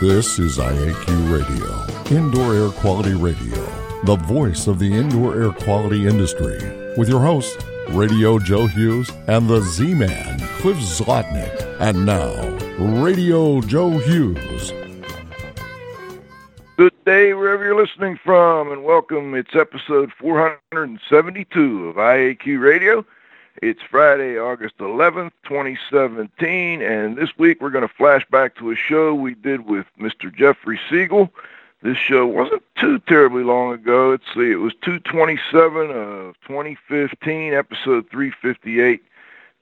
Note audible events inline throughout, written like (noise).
This is IAQ Radio, Indoor Air Quality Radio, the voice of the indoor air quality industry, with your hosts, Radio Joe Hughes and the Z Man, Cliff Zlotnick. And now, Radio Joe Hughes. Good day, wherever you're listening from, and welcome. It's episode 472 of IAQ Radio. It's Friday, August 11th, 2017, and this week we're going to flash back to a show we did with Mr. Jeffrey Siegel. This show wasn't too terribly long ago. Let's see, it was 227 of 2015, episode 358.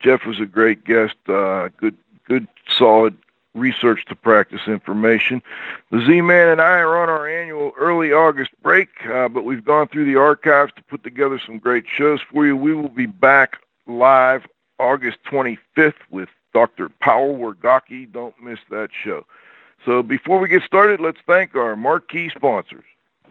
Jeff was a great guest, uh, good, good, solid research to practice information. The Z-Man and I are on our annual early August break, uh, but we've gone through the archives to put together some great shows for you. We will be back live August 25th with Dr. Pawel Wargocki. Don't miss that show. So before we get started, let's thank our marquee sponsors.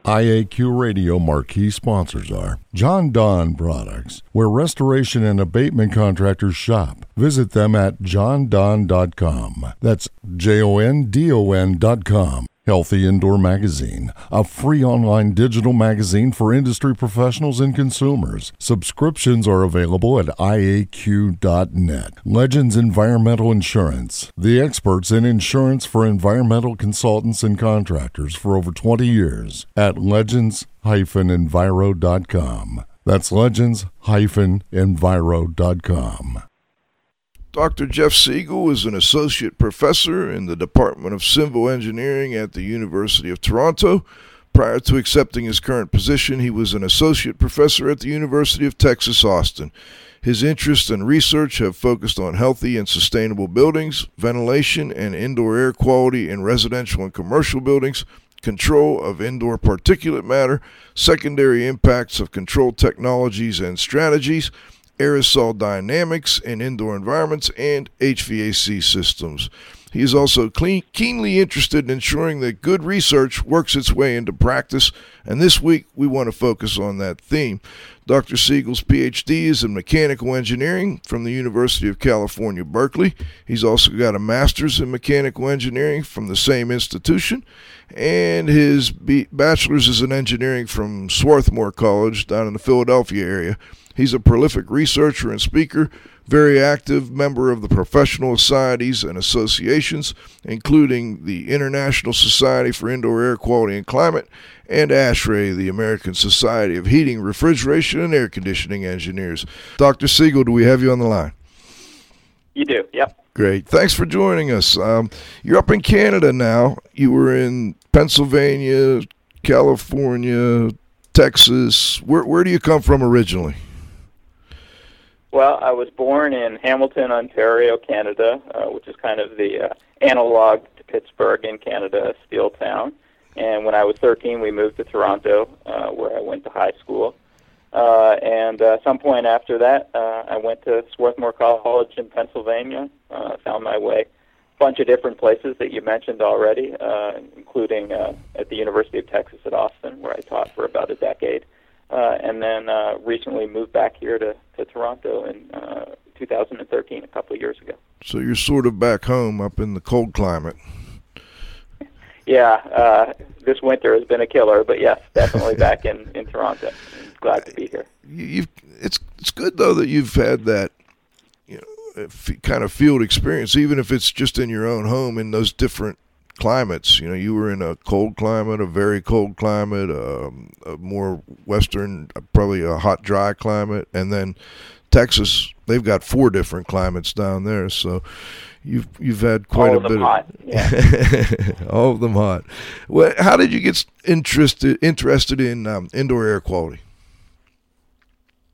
IAQ Radio marquee sponsors are Jon-Don Products, where restoration and abatement contractors shop. Visit them at jondon.com. That's J O N D O N.com. Healthy Indoor Magazine, a free online digital magazine for industry professionals and consumers. Subscriptions are available at iaq.net. Legends Environmental Insurance, the experts in insurance for environmental consultants and contractors for over 20 years at legends-enviro.com. That's legends-enviro.com. Dr. Jeff Siegel is an associate professor in the Department of Civil Engineering at the University of Toronto. Prior to accepting his current position, he was an associate professor at the University of Texas Austin. His interests and research have focused on healthy and sustainable buildings, ventilation and indoor air quality in residential and commercial buildings, control of indoor particulate matter, secondary impacts of control technologies and strategies, aerosol dynamics in indoor environments, and HVAC systems. He is also clean, keenly interested in ensuring that good research works its way into practice, and this week we want to focus on that theme. Dr. Siegel's PhD is in mechanical engineering from the University of California, Berkeley. He's also got a master's in mechanical engineering from the same institution, and his bachelor's is in engineering from Swarthmore College down in the Philadelphia area. He's a prolific researcher and speaker, very active member of the professional societies and associations, including the International Society for Indoor Air Quality and Climate and ASHRAE, the American Society of Heating, Refrigeration, and Air Conditioning Engineers. Dr. Siegel, do we have you on the line? You do, yep. Great. Thanks for joining us. Um, you're up in Canada now. You were in Pennsylvania, California, Texas. Where, where do you come from originally? Well, I was born in Hamilton, Ontario, Canada, uh, which is kind of the uh, analog to Pittsburgh in Canada, a steel town. And when I was 13, we moved to Toronto, uh, where I went to high school. Uh, and uh, some point after that, uh, I went to Swarthmore College in Pennsylvania, uh, found my way a bunch of different places that you mentioned already, uh, including uh, at the University of Texas at Austin, where I taught for about a decade uh, and then uh, recently moved back here to, to Toronto in uh, 2013, a couple of years ago. So you're sort of back home up in the cold climate. Yeah, uh, this winter has been a killer, but yes, definitely back in, (laughs) in Toronto. Glad to be here. You've, it's it's good though that you've had that you know kind of field experience, even if it's just in your own home in those different climates. You know, you were in a cold climate, a very cold climate, um, a more western, probably a hot, dry climate, and then Texas. They've got four different climates down there, so you've you've had quite all a bit of hot. Yeah. (laughs) all of them hot. Well, how did you get interested interested in um, indoor air quality?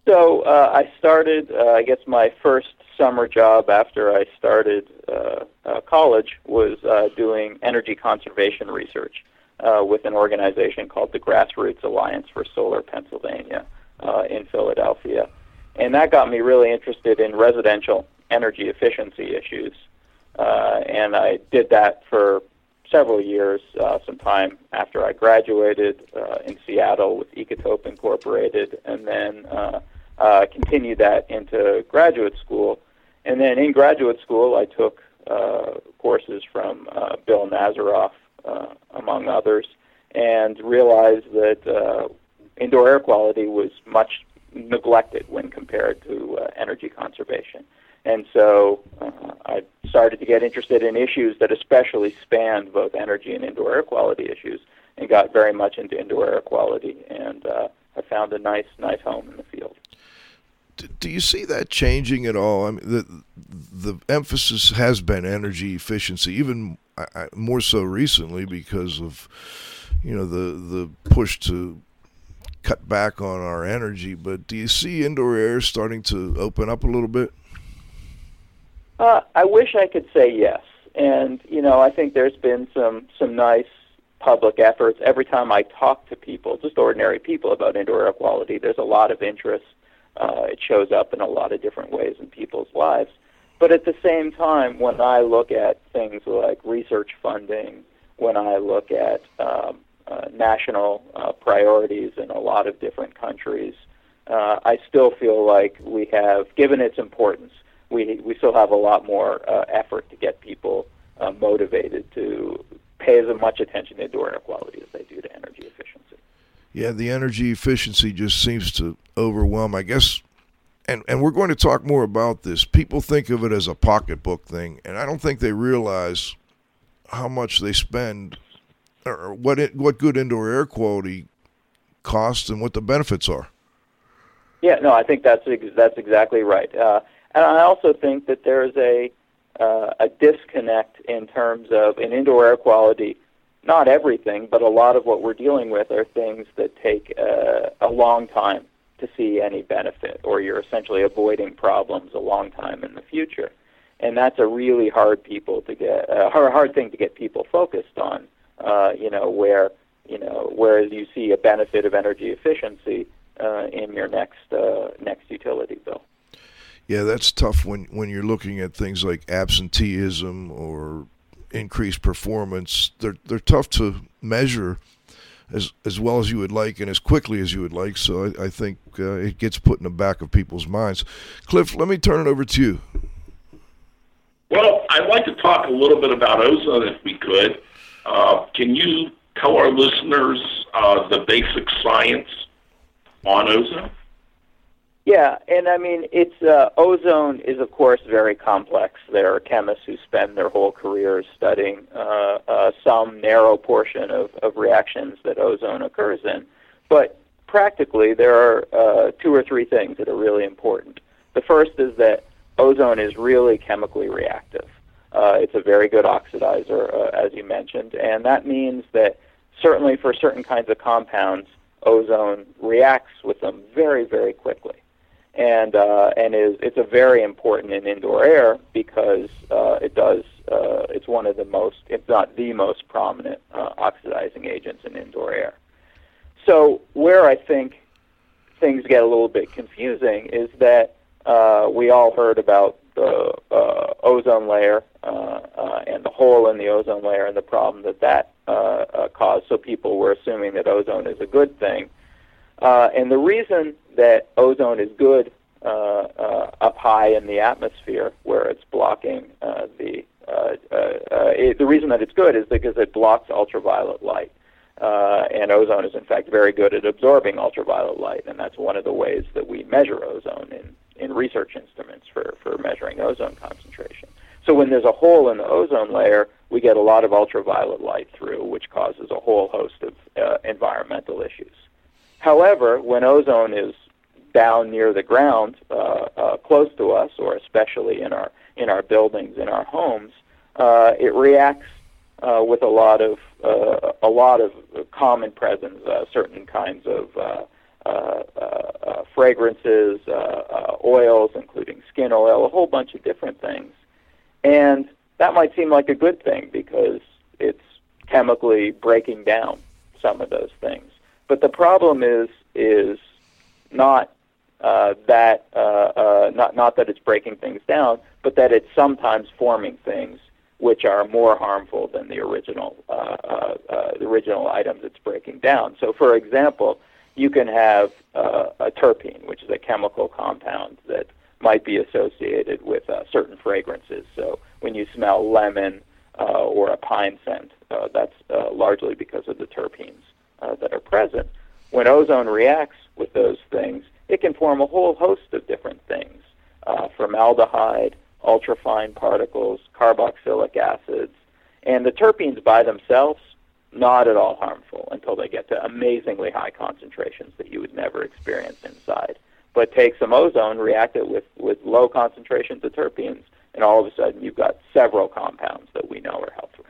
So uh, I started, uh, I guess, my first summer job after I started uh, uh, college was uh, doing energy conservation research uh, with an organization called the Grassroots Alliance for Solar Pennsylvania uh, in Philadelphia. And that got me really interested in residential energy efficiency issues. Uh, and I did that for several years, uh, some time after I graduated uh, in Seattle with Ecotope Incorporated, and then uh, uh, continued that into graduate school. And then in graduate school, I took uh, courses from uh, Bill Nazaroff uh, among others, and realized that uh, indoor air quality was much neglected when compared to uh, energy conservation. And so uh, I started to get interested in issues that especially spanned both energy and indoor air quality issues, and got very much into indoor air quality. And uh, I found a nice, nice home in the field. Do you see that changing at all? I mean, the the emphasis has been energy efficiency, even more so recently because of you know the the push to cut back on our energy. But do you see indoor air starting to open up a little bit? Uh, I wish I could say yes, and you know I think there's been some some nice public efforts. Every time I talk to people, just ordinary people, about indoor air quality, there's a lot of interest. Uh, it shows up in a lot of different ways in people's lives. But at the same time, when I look at things like research funding, when I look at um, uh, national uh, priorities in a lot of different countries, uh, I still feel like we have, given its importance, we we still have a lot more uh, effort to get people uh, motivated to pay as much attention to indoor air quality as they do. Yeah, the energy efficiency just seems to overwhelm. I guess, and and we're going to talk more about this. People think of it as a pocketbook thing, and I don't think they realize how much they spend or what it, what good indoor air quality costs and what the benefits are. Yeah, no, I think that's that's exactly right. Uh, and I also think that there's a uh, a disconnect in terms of in indoor air quality. Not everything, but a lot of what we're dealing with are things that take uh, a long time to see any benefit, or you're essentially avoiding problems a long time in the future. And that's a really hard people to get a uh, hard thing to get people focused on. Uh, you know, where you know, whereas you see a benefit of energy efficiency uh, in your next uh, next utility bill. Yeah, that's tough when when you're looking at things like absenteeism or increased performance. They're they're tough to measure as as well as you would like and as quickly as you would like. So I, I think uh, it gets put in the back of people's minds. Cliff, let me turn it over to you. Well, I'd like to talk a little bit about ozone if we could. Uh, can you tell our listeners uh, the basic science on ozone? Yeah, and I mean, it's uh, ozone is of course very complex. There are chemists who spend their whole careers studying uh, uh, some narrow portion of, of reactions that ozone occurs in. But practically, there are uh, two or three things that are really important. The first is that ozone is really chemically reactive. Uh, it's a very good oxidizer, uh, as you mentioned, and that means that certainly for certain kinds of compounds, ozone reacts with them very, very quickly and uh, and is it's a very important in indoor air because uh, it does uh, it's one of the most if not the most prominent uh, oxidizing agents in indoor air. So where I think things get a little bit confusing is that uh, we all heard about the uh, ozone layer and the hole in the ozone layer and the problem that that caused. So people were assuming that ozone is a good thing. Uh, and the reason that ozone is good uh, uh, up high in the atmosphere, where it's blocking uh, the uh, uh, it, the reason that it's good is because it blocks ultraviolet light. And ozone is in fact very good at absorbing ultraviolet light, and that's one of the ways that we measure ozone in, in research instruments for, for measuring ozone concentration. So when there's a hole in the ozone layer, we get a lot of ultraviolet light through, which causes a whole host of environmental issues. However, when ozone is down near the ground, uh, uh, close to us, or especially in our in our buildings, in our homes, uh, it reacts uh, with a lot of uh, a lot of common presence, uh, certain kinds of uh, uh, uh, fragrances, uh, uh, oils, including skin oil, a whole bunch of different things, and that might seem like a good thing because it's chemically breaking down some of those things. But the problem is is not uh, that uh, uh, not not that it's breaking things down, but that it's sometimes forming things which are more harmful than the original uh, uh, uh, the original items it's breaking down. So, for example, you can have a terpene, which is a chemical compound that might be associated with certain fragrances. So, when you smell lemon or a pine scent, that's largely because of the terpenes uh, that are present. When ozone reacts with those things, it can form a whole host of different things uh, formaldehyde, ultrafine particles, carboxylic acids. And the terpenes by themselves, not at all harmful until they get to amazingly high concentrations that you would never experience inside. But take some ozone, react it with, with low concentrations of terpenes, and all of a sudden you've got several compounds that we know are risks.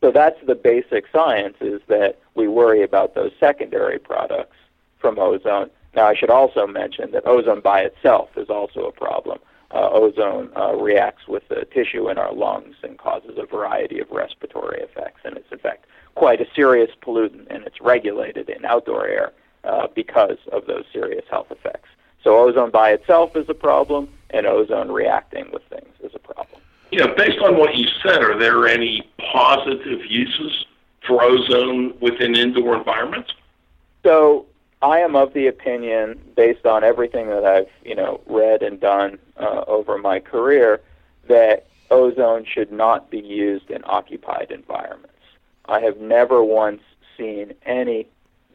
So that's the basic science is that we worry about those secondary products from ozone. Now I should also mention that ozone by itself is also a problem. Uh, ozone uh, reacts with the tissue in our lungs and causes a variety of respiratory effects, and it's in fact quite a serious pollutant, and it's regulated in outdoor air uh, because of those serious health effects. So ozone by itself is a problem, and ozone reacting with things is a problem. You know, based on what you said, are there any positive uses for ozone within indoor environments? So I am of the opinion, based on everything that I've you know read and done uh, over my career, that ozone should not be used in occupied environments. I have never once seen any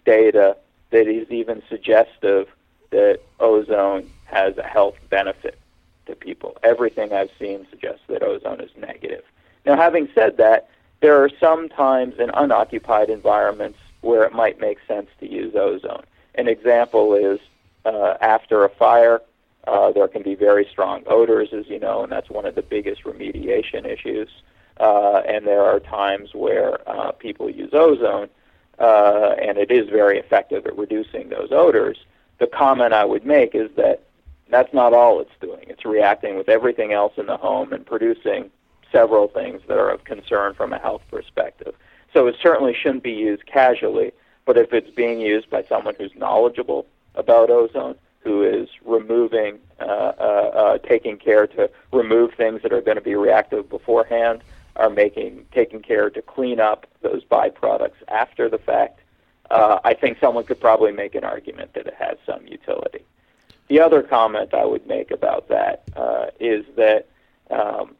data that is even suggestive that ozone has a health benefit to people. Everything I've seen suggests that ozone is negative. Now, having said that, there are some times in unoccupied environments where it might make sense to use ozone. An example is uh, after a fire, uh, there can be very strong odors, as you know, and that's one of the biggest remediation issues. Uh, and there are times where uh, people use ozone, uh, and it is very effective at reducing those odors. The comment I would make is that that's not all it's doing. It's reacting with everything else in the home and producing several things that are of concern from a health perspective. So it certainly shouldn't be used casually, but if it's being used by someone who's knowledgeable about ozone, who is removing, uh, uh, uh, taking care to remove things that are going to be reactive beforehand, are making, taking care to clean up those byproducts after the fact, uh, I think someone could probably make an argument that it has some utility. The other comment I would make about that uh, is that um,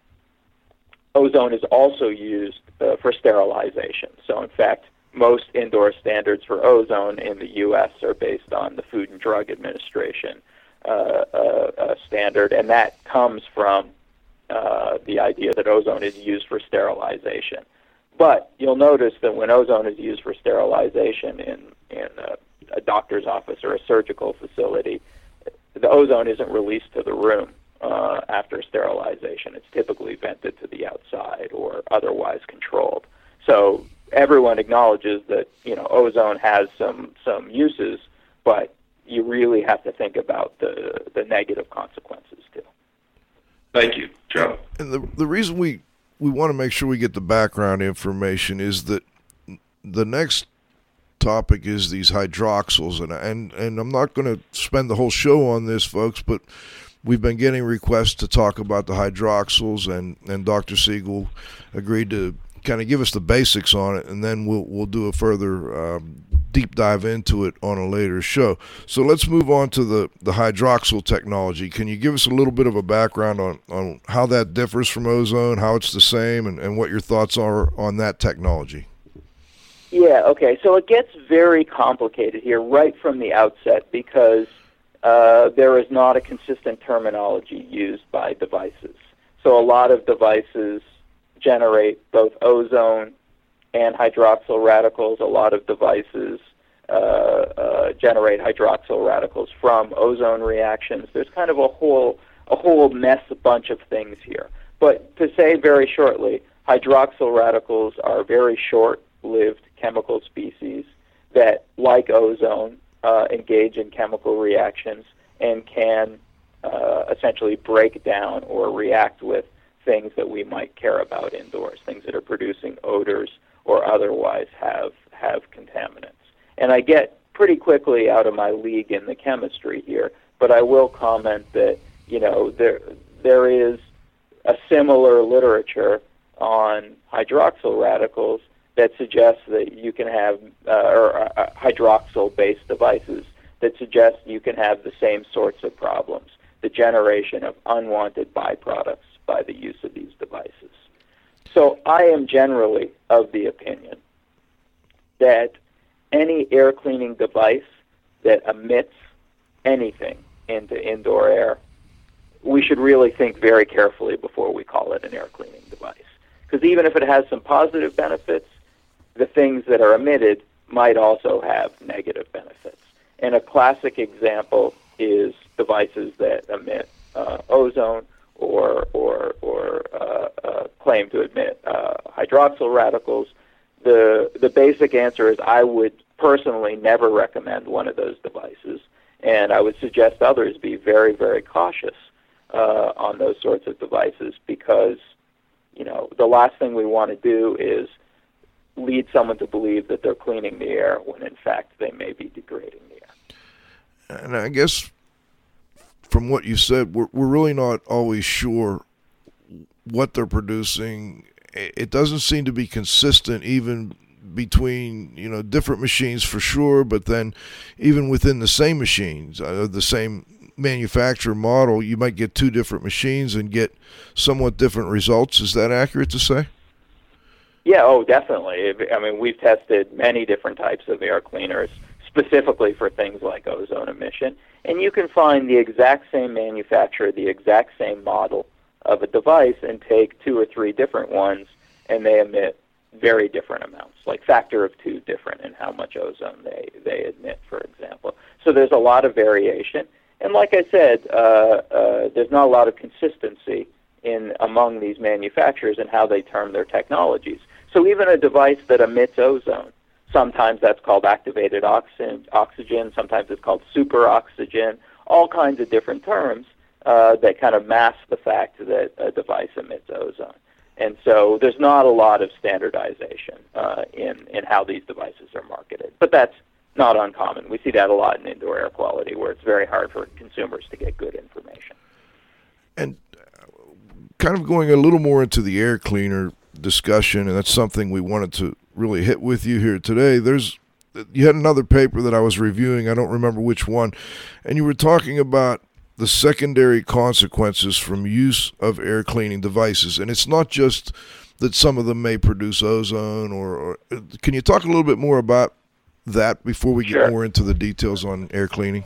ozone is also used uh, for sterilization. So, in fact, most indoor standards for ozone in the U.S. are based on the Food and Drug Administration uh, uh, uh, standard, and that comes from uh, the idea that ozone is used for sterilization. But you'll notice that when ozone is used for sterilization in, in a, a doctor's office or a surgical facility, the ozone isn't released to the room uh, after sterilization. It's typically vented to the outside or otherwise controlled. So everyone acknowledges that you know ozone has some some uses, but you really have to think about the the negative consequences too. Thank you, Joe. And the the reason we we want to make sure we get the background information is that the next topic is these hydroxyls and and and I'm not going to spend the whole show on this folks but we've been getting requests to talk about the hydroxyls and and Dr. Siegel agreed to kind of give us the basics on it, and then we'll we'll do a further um, deep dive into it on a later show. So let's move on to the the hydroxyl technology. Can you give us a little bit of a background on on how that differs from ozone, how it's the same, and, and what your thoughts are on that technology? Yeah. Okay. So it gets very complicated here right from the outset because uh, there is not a consistent terminology used by devices. So a lot of devices generate both ozone and hydroxyl radicals. A lot of devices uh, uh, generate hydroxyl radicals from ozone reactions. There's kind of a whole a whole mess, a bunch of things here. But to say very shortly, hydroxyl radicals are very short-lived chemical species that, like ozone, uh, engage in chemical reactions and can uh, essentially break down or react with things that we might care about indoors, things that are producing odors or otherwise have have contaminants. And I get pretty quickly out of my league in the chemistry here, but I will comment that you know there there is a similar literature on hydroxyl radicals that suggests that you can have uh, or uh, hydroxyl based devices that suggest you can have the same sorts of problems the generation of unwanted byproducts by the use of these devices. So I am generally of the opinion that any air cleaning device that emits anything into indoor air, we should really think very carefully before we call it an air cleaning device. Because even if it has some positive benefits, the things that are emitted might also have negative benefits. And a classic example is devices that emit uh, ozone or or or uh, uh, claim to emit uh, hydroxyl radicals. The the basic answer is I would personally never recommend one of those devices, and I would suggest others be very very cautious uh, on those sorts of devices because you know the last thing we want to do is lead someone to believe that they're cleaning the air when in fact they may be degrading the air. And I guess from what you said, we're, we're really not always sure what they're producing. It doesn't seem to be consistent even between you know different machines for sure, but then even within the same machines, uh, the same manufacturer model, you might get two different machines and get somewhat different results. Is that accurate to say? Yeah, oh, definitely. I mean, we've tested many different types of air cleaners specifically for things like ozone emission, and you can find the exact same manufacturer, the exact same model of a device, and take two or three different ones, and they emit very different amounts, like factor of two different in how much ozone they, they emit, for example. So there's a lot of variation. And like I said, uh, uh, there's not a lot of consistency in among these manufacturers and how they term their technologies. So even a device that emits ozone, sometimes that's called activated oxygen, oxygen sometimes it's called super oxygen, all kinds of different terms uh, that kind of mask the fact that a device emits ozone. And so there's not a lot of standardization uh, in, in how these devices are marketed. But that's not uncommon. We see that a lot in indoor air quality where it's very hard for consumers to get good information. And uh, kind of going a little more into the air cleaner discussion, and that's something we wanted to really hit with you here today. There's you had another paper that I was reviewing, I don't remember which one, and you were talking about the secondary consequences from use of air cleaning devices. And it's not just that some of them may produce ozone or, or can you talk a little bit more about that before we get sure. more into the details on air cleaning?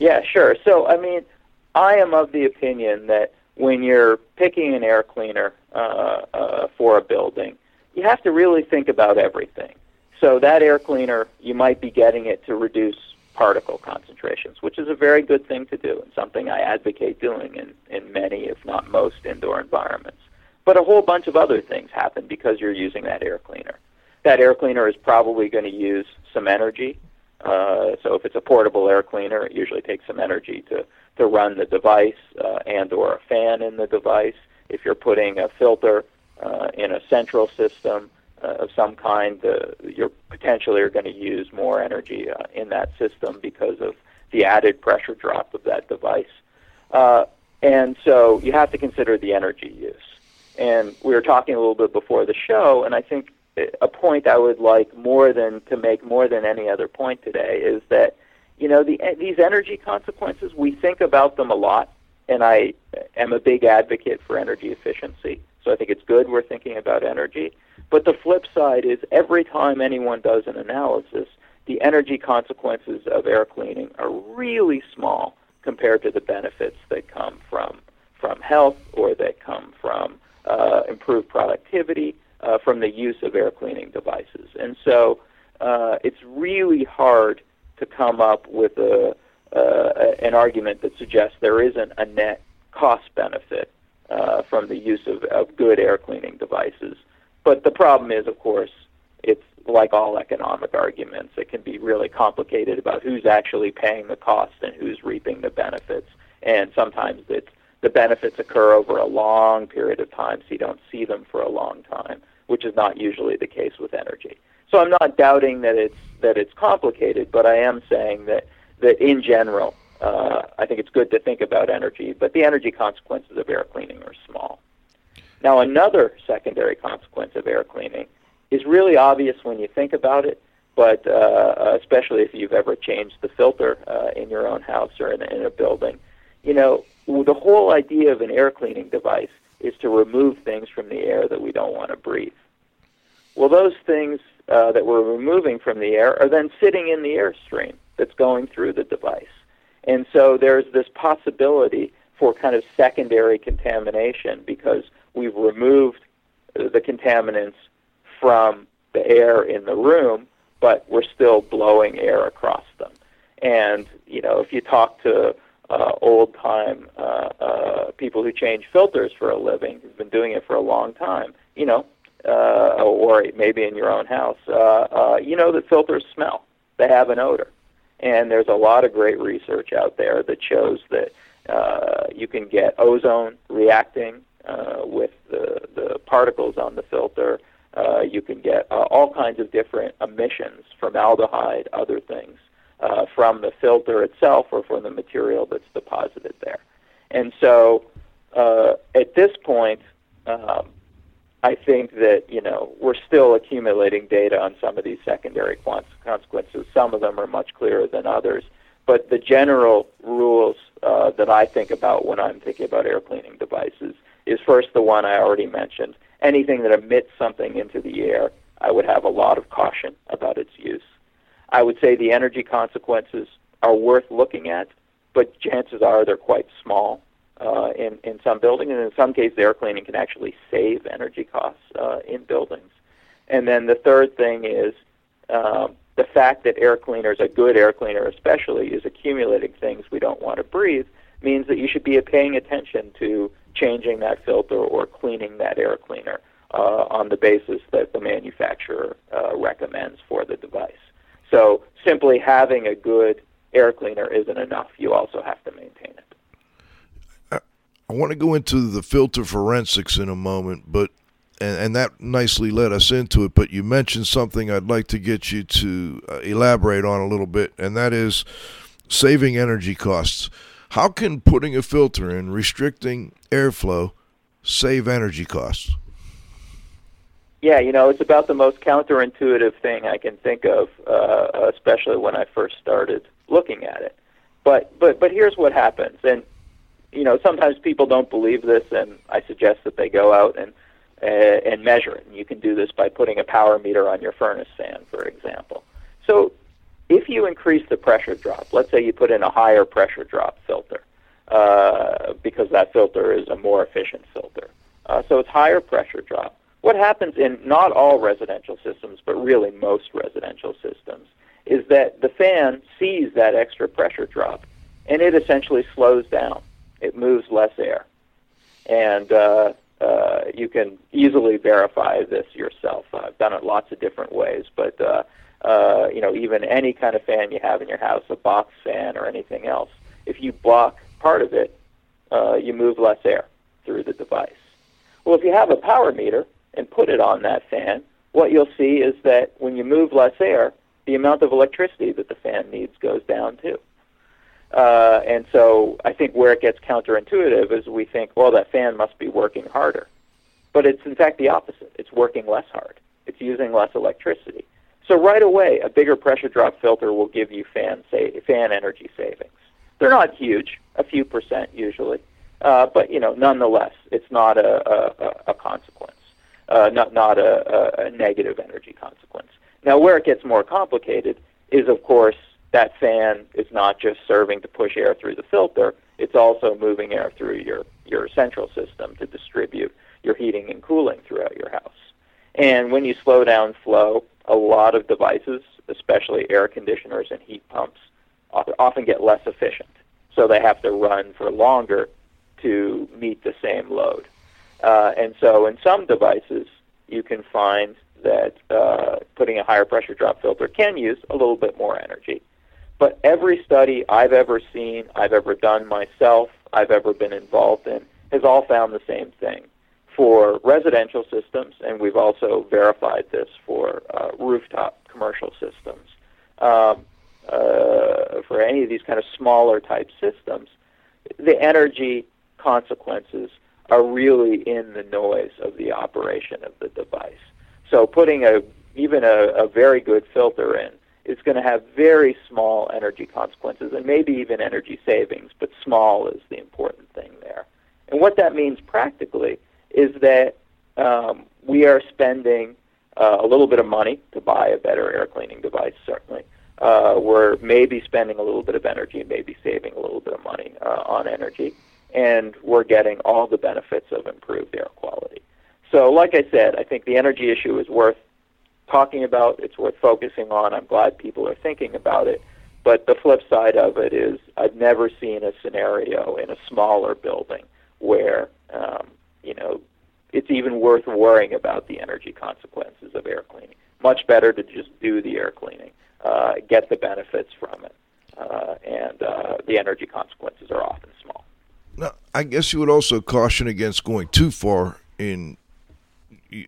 Yeah, sure. So, I mean, I am of the opinion that when you're picking an air cleaner uh, uh, for a building, you have to really think about everything. So that air cleaner, you might be getting it to reduce particle concentrations, which is a very good thing to do and something I advocate doing in, in many, if not most, indoor environments. But a whole bunch of other things happen because you're using that air cleaner. That air cleaner is probably going to use some energy. Uh, so if it's a portable air cleaner, it usually takes some energy to, to run the device uh, and or a fan in the device. If you're putting a filter uh, in a central system, uh, of some kind, uh, you're potentially are going to use more energy uh, in that system because of the added pressure drop of that device. Uh, and so you have to consider the energy use. And we were talking a little bit before the show, and I think a point I would like more than to make more than any other point today is that you know the, these energy consequences we think about them a lot, and I am a big advocate for energy efficiency. So I think it's good we're thinking about energy. But the flip side is every time anyone does an analysis, the energy consequences of air cleaning are really small compared to the benefits that come from from health or that come from uh, improved productivity uh, from the use of air cleaning devices. And so uh, it's really hard to come up with a, uh, an argument that suggests there isn't a net cost benefit uh, from the use of, of good air cleaning devices. But the problem is, of course, it's like all economic arguments. It can be really complicated about who's actually paying the cost and who's reaping the benefits. And sometimes it's, the benefits occur over a long period of time, so you don't see them for a long time, which is not usually the case with energy. So I'm not doubting that it's that it's complicated, but I am saying that that in general, uh, I think it's good to think about energy, but the energy consequences of air cleaning are small. Now, another secondary consequence of air cleaning is really obvious when you think about it, but uh, especially if you've ever changed the filter uh, in your own house or in, in a building. You know, the whole idea of an air cleaning device is to remove things from the air that we don't want to breathe. Well, those things uh, that we're removing from the air are then sitting in the airstream that's going through the device. And so there's this possibility for kind of secondary contamination because we've removed the contaminants from the air in the room, but we're still blowing air across them. And, you know, if you talk to uh, old time uh, uh, people who change filters for a living, who've been doing it for a long time, you know, uh, or maybe in your own house, uh, uh, you know that filters smell. They have an odor. And there's a lot of great research out there that shows that uh, you can get ozone reacting uh, with the, the particles on the filter. Uh, you can get uh, all kinds of different emissions, formaldehyde, other things, uh, from the filter itself or from the material that's deposited there. And so uh, at this point, um, I think that you know we're still accumulating data on some of these secondary consequences. Some of them are much clearer than others, but the general rules uh, that I think about when I'm thinking about air cleaning devices is first the one I already mentioned. Anything that emits something into the air, I would have a lot of caution about its use. I would say the energy consequences are worth looking at, but chances are they're quite small uh, in, in some buildings, and in some cases, air cleaning can actually save energy costs uh, in buildings. And then the third thing is um, the fact that air cleaners, a good air cleaner especially, is accumulating things we don't want to breathe, means that you should be paying attention to changing that filter or cleaning that air cleaner uh, on the basis that the manufacturer uh, recommends for the device. So simply having a good air cleaner isn't enough. You also have to maintain it. I want to go into the filter forensics in a moment, but and, and that nicely led us into it. But you mentioned something I'd like to get you to uh, elaborate on a little bit, and that is saving energy costs. How can putting a filter in, restricting airflow, save energy costs? Yeah, you know, it's about the most counterintuitive thing I can think of, uh, especially when I first started looking at it. But but but here's what happens, and you know, sometimes people don't believe this, and I suggest that they go out and uh, and measure it. And you can do this by putting a power meter on your furnace fan, for example. So, if you increase the pressure drop, let's say you put in a higher pressure drop filter, uh, because that filter is a more efficient filter. Uh, so it's higher pressure drop. What happens in not all residential systems, but really most residential systems, is that the fan sees that extra pressure drop, and it essentially slows down it moves less air. And uh, uh, you can easily verify this yourself. I've done it lots of different ways, but uh, uh, you know, even any kind of fan you have in your house, a box fan or anything else, if you block part of it, uh, you move less air through the device. Well, if you have a power meter and put it on that fan, what you'll see is that when you move less air, the amount of electricity that the fan needs goes down too. Uh, and so I think where it gets counterintuitive is we think, well, that fan must be working harder. But it's in fact the opposite. It's working less hard. It's using less electricity. So right away, a bigger pressure drop filter will give you fan sa- fan energy savings. They're not huge, a few percent usually, uh, but you know, nonetheless, it's not a, a, a consequence, uh, not not a, a negative energy consequence. Now, where it gets more complicated is, of course, that fan is not just serving to push air through the filter, it's also moving air through your, your central system to distribute your heating and cooling throughout your house. And when you slow down flow, a lot of devices, especially air conditioners and heat pumps, often get less efficient. So they have to run for longer to meet the same load. Uh, and so in some devices, you can find that uh, putting a higher pressure drop filter can use a little bit more energy. But every study I've ever seen, I've ever done myself, I've ever been involved in, has all found the same thing. For residential systems, and we've also verified this for uh, rooftop commercial systems, um, uh, for any of these kind of smaller type systems, the energy consequences are really in the noise of the operation of the device. So putting a even a, a very good filter in is going to have very small energy consequences and maybe even energy savings, but small is the important thing there. And what that means practically is that um, we are spending uh, a little bit of money to buy a better air cleaning device, certainly. Uh, we're maybe spending a little bit of energy, maybe saving a little bit of money uh, on energy, and we're getting all the benefits of improved air quality. So, like I said, I think the energy issue is worth talking about. It's worth focusing on. I'm glad people are thinking about it. But the flip side of it is, I've never seen a scenario in a smaller building where, um, you know, it's even worth worrying about the energy consequences of air cleaning. Much better to just do the air cleaning, uh, get the benefits from it, uh, and uh, the energy consequences are often small. Now, I guess you would also caution against going too far in,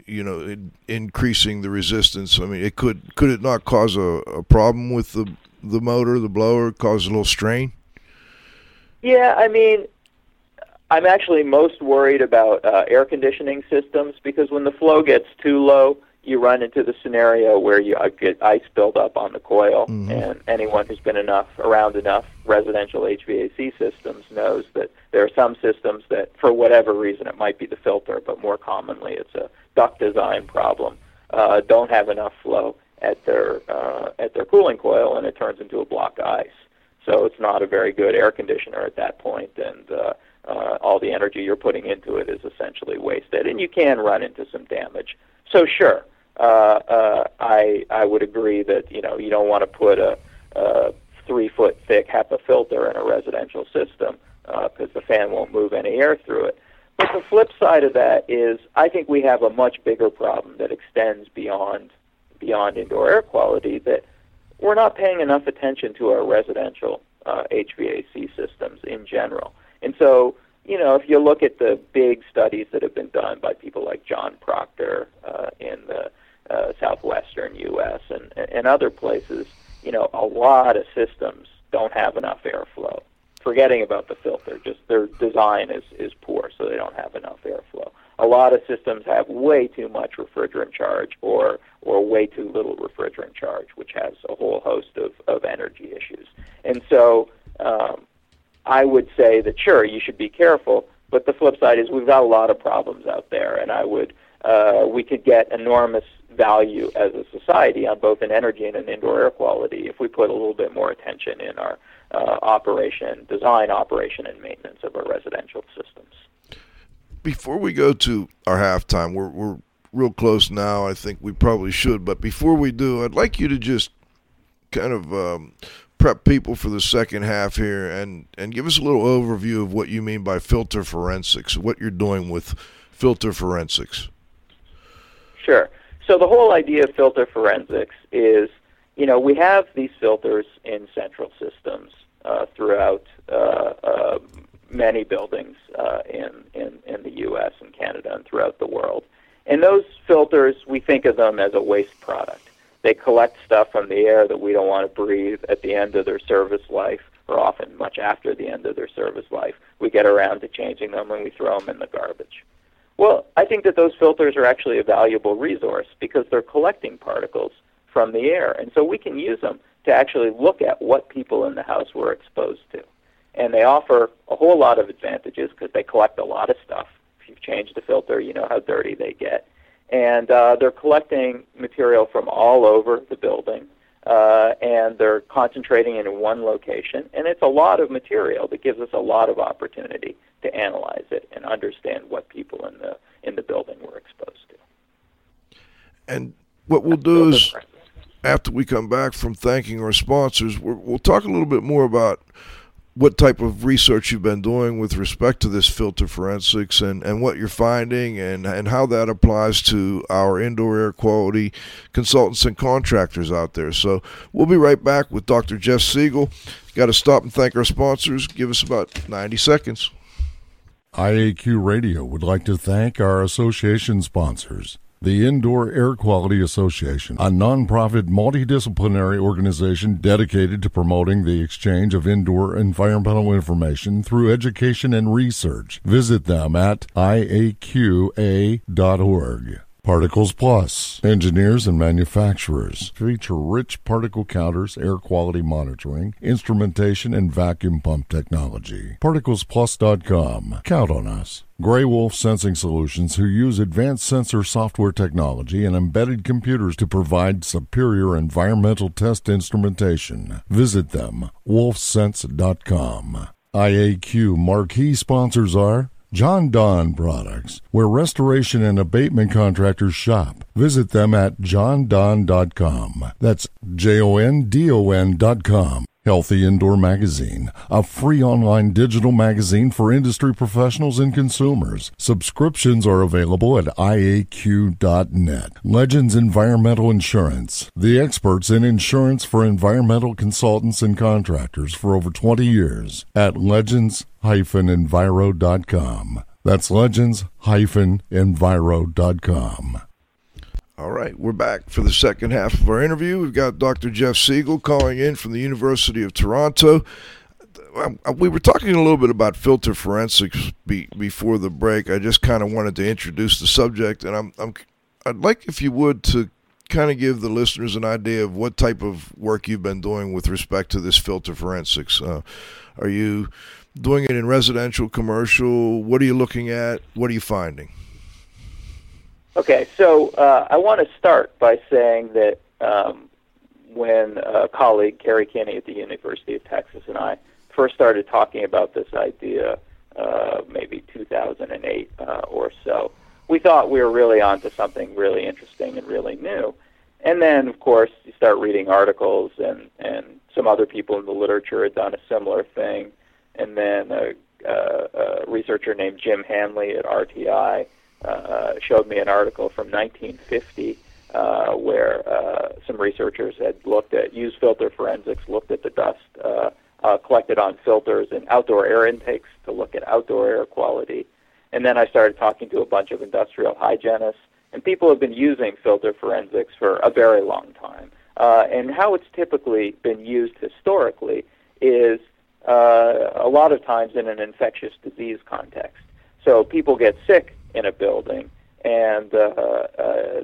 you know, in increasing the resistance. I mean, it could could it not cause a, a problem with the the motor, the blower, cause a little strain? Yeah, I mean, I'm actually most worried about uh, air conditioning systems because when the flow gets too low, you run into the scenario where you uh, get ice build up on the coil, mm-hmm. and anyone who's been enough around enough residential HVAC systems knows that there are some systems that, for whatever reason, it might be the filter, but more commonly it's a duct design problem, uh, don't have enough flow at their uh, at their cooling coil, and it turns into a block of ice. So it's not a very good air conditioner at that point, and uh, uh, all the energy you're putting into it is essentially wasted, and you can run into some damage. So sure, uh, uh, I I would agree that you know you don't want to put a, a three foot thick HEPA filter in a residential system because uh, the fan won't move any air through it. But the flip side of that is I think we have a much bigger problem that extends beyond beyond indoor air quality that we're not paying enough attention to our residential uh, HVAC systems in general. And so, you know, if you look at the big studies that have been done by people like John Proctor uh, in the southwestern U.S. and, and other places, you know, a lot of systems don't have enough airflow. Forgetting about the filter, just their design is, is poor, so they don't have enough airflow. A lot of systems have way too much refrigerant charge or, or way too little refrigerant charge, which has a whole host of, of energy issues. And so, um, I would say that sure you should be careful, but the flip side is we've got a lot of problems out there, and I would uh, we could get enormous value as a society on both an energy and an indoor air quality if we put a little bit more attention in our uh, operation, design, operation, and maintenance of our residential systems. Before we go to our halftime, we're we're real close now. I think we probably should, but before we do, I'd like you to just kind of um, prep people for the second half here and, and give us a little overview of what you mean by filter forensics, what you're doing with filter forensics. Sure. So the whole idea of filter forensics is, you know, we have these filters in central systems uh, throughout uh, uh, many buildings uh, in, in, in the U.S. and Canada and throughout the world. And those filters, we think of them as a waste product. They collect stuff from the air that we don't want to breathe at the end of their service life, or often much after the end of their service life. We get around to changing them and we throw them in the garbage. Well, I think that those filters are actually a valuable resource because they're collecting particles from the air. And so we can use them to actually look at what people in the house were exposed to. And they offer a whole lot of advantages because they collect a lot of stuff. If you've changed the filter, you know how dirty they get and uh, they're collecting material from all over the building, uh, and they're concentrating in one location. And it's a lot of material that gives us a lot of opportunity to analyze it and understand what people in the in the building were exposed to. And what we'll do is, after we come back from thanking our sponsors, we'll talk a little bit more about what type of research you've been doing with respect to this filter forensics and, and what you're finding and, and how that applies to our indoor air quality consultants and contractors out there. So we'll be right back with Dr. Jeff Siegel. Got to stop and thank our sponsors. Give us about 90 seconds. IAQ Radio would like to thank our association sponsors the Indoor Air Quality Association, a nonprofit multidisciplinary organization dedicated to promoting the exchange of indoor environmental information through education and research. Visit them at iaq.org. Particles Plus, engineers and manufacturers, feature rich particle counters, air quality monitoring, instrumentation, and vacuum pump technology. ParticlesPlus.com. Count on us. Gray Wolf Sensing Solutions, who use advanced sensor software technology and embedded computers to provide superior environmental test instrumentation. Visit them, wolfsense.com. IAQ marquee sponsors are Jon-Don Products, where restoration and abatement contractors shop. Visit them at jondon.com. That's J O N D O N.com. Healthy Indoor Magazine, a free online digital magazine for industry professionals and consumers. Subscriptions are available at IAQ.net. Legends Environmental Insurance, the experts in insurance for environmental consultants and contractors for over 20 years at legends-enviro.com. That's legends-enviro.com. All right, we're back for the second half of our interview. We've got Dr. Jeff Siegel calling in from the University of Toronto. We were talking a little bit about filter forensics be, before the break. I just kind of wanted to introduce the subject, and I'm, I'm I'd like if you would to kind of give the listeners an idea of what type of work you've been doing with respect to this filter forensics. Uh, are you doing it in residential, commercial? What are you looking at? What are you finding? Okay, so uh, I want to start by saying that um, when a colleague, Kerry Kinney at the University of Texas, and I first started talking about this idea, uh, maybe 2008 uh, or so, we thought we were really onto something really interesting and really new. And then, of course, you start reading articles, and, and some other people in the literature had done a similar thing. And then a, a, a researcher named Jim Hanley at RTI uh, showed me an article from 1950 uh, where uh, some researchers had looked at used filter forensics, looked at the dust uh, uh, collected on filters and outdoor air intakes to look at outdoor air quality. And then I started talking to a bunch of industrial hygienists, and people have been using filter forensics for a very long time. Uh, and how it's typically been used historically is uh, a lot of times in an infectious disease context. So people get sick in a building, and uh, uh,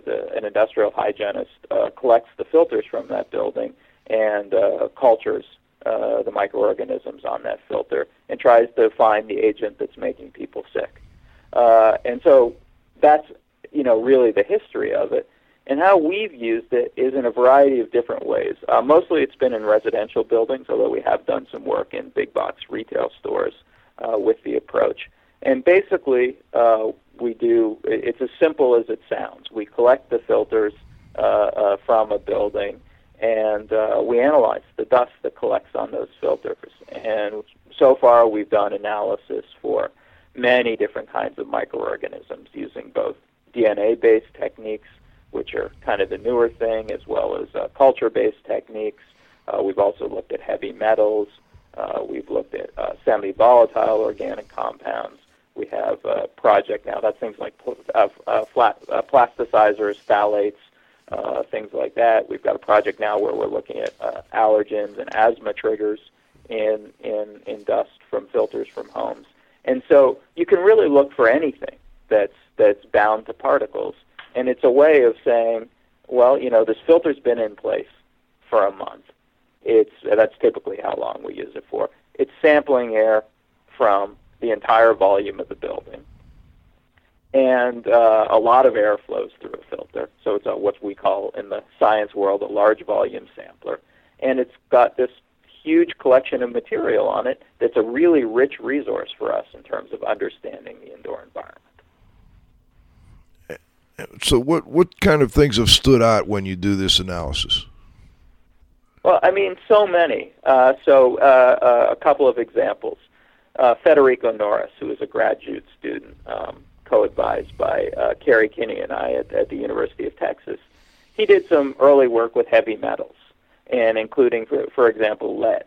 the, an industrial hygienist uh, collects the filters from that building and uh, cultures uh, the microorganisms on that filter and tries to find the agent that's making people sick. Uh, and so that's you know really the history of it. And how we've used it is in a variety of different ways. Uh, mostly it's been in residential buildings, although we have done some work in big box retail stores uh, with the approach. And basically, uh, we do, it's as simple as it sounds. We collect the filters uh, uh, from a building and uh, we analyze the dust that collects on those filters. And so far, we've done analysis for many different kinds of microorganisms using both DNA based techniques, which are kind of the newer thing, as well as uh, culture based techniques. Uh, we've also looked at heavy metals. We've looked at uh, semi volatile organic compounds. We have a project now that's things like pl- uh, uh, flat, uh, plasticizers, phthalates, uh, things like that. We've got a project now where we're looking at uh, allergens and asthma triggers in, in, in dust from filters from homes. And so you can really look for anything that's, that's bound to particles. And it's a way of saying, well, you know, this filter's been in place for a month. It's, that's typically how long we use it for. It's sampling air from the entire volume of the building. And uh, a lot of air flows through a filter. So it's a, what we call in the science world a large volume sampler. And it's got this huge collection of material on it that's a really rich resource for us in terms of understanding the indoor environment. So, what, what kind of things have stood out when you do this analysis? Well, I mean, so many. Uh, so, uh, uh, a couple of examples uh, Federico Noris, who is a graduate student, um, co-advised by uh, Kerry Kinney and I at, at the University of Texas. He did some early work with heavy metals, and including, for, for example, lead.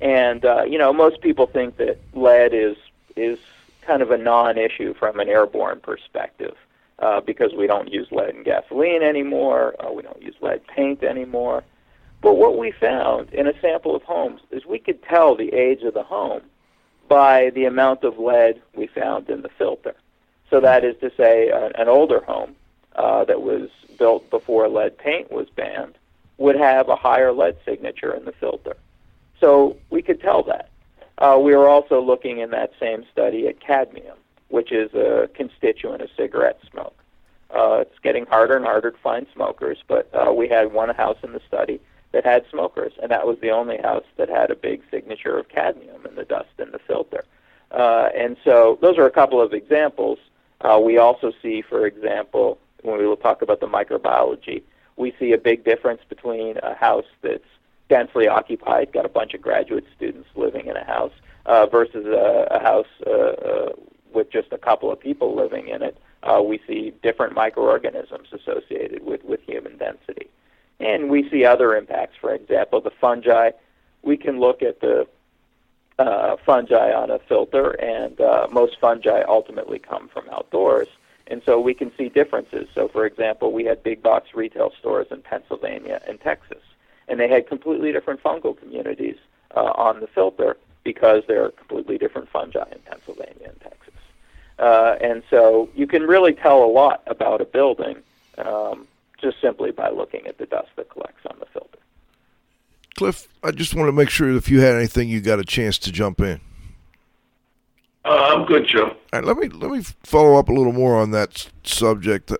And uh, you know, most people think that lead is is kind of a non-issue from an airborne perspective uh, because we don't use lead in gasoline anymore, uh, we don't use lead paint anymore. But what we found in a sample of homes is we could tell the age of the home by the amount of lead we found in the filter. So that is to say, uh, an older home uh, that was built before lead paint was banned would have a higher lead signature in the filter. So we could tell that. Uh, we were also looking in that same study at cadmium, which is a constituent of cigarette smoke. Uh, it's getting harder and harder to find smokers, but uh, we had one house in the study that had smokers, and that was the only house that had a big signature of cadmium in the dust in the filter. Uh, and so those are a couple of examples. Uh, we also see, for example, when we will talk about the microbiology, we see a big difference between a house that's densely occupied, got a bunch of graduate students living in a house, uh, versus a, a house uh, uh, with just a couple of people living in it. Uh, we see different microorganisms associated with, with human density. And we see other impacts. For example, the fungi. We can look at the uh, fungi on a filter, and uh, most fungi ultimately come from outdoors. And so we can see differences. So, for example, we had big box retail stores in Pennsylvania and Texas, and they had completely different fungal communities uh, on the filter because there are completely different fungi in Pennsylvania and Texas. Uh, and so you can really tell a lot about a building um, just simply by looking at the dust that collects on the filter. Cliff, I just want to make sure if you had anything, you got a chance to jump in. Uh, I'm good, Joe. All right, let me let me follow up a little more on that subject.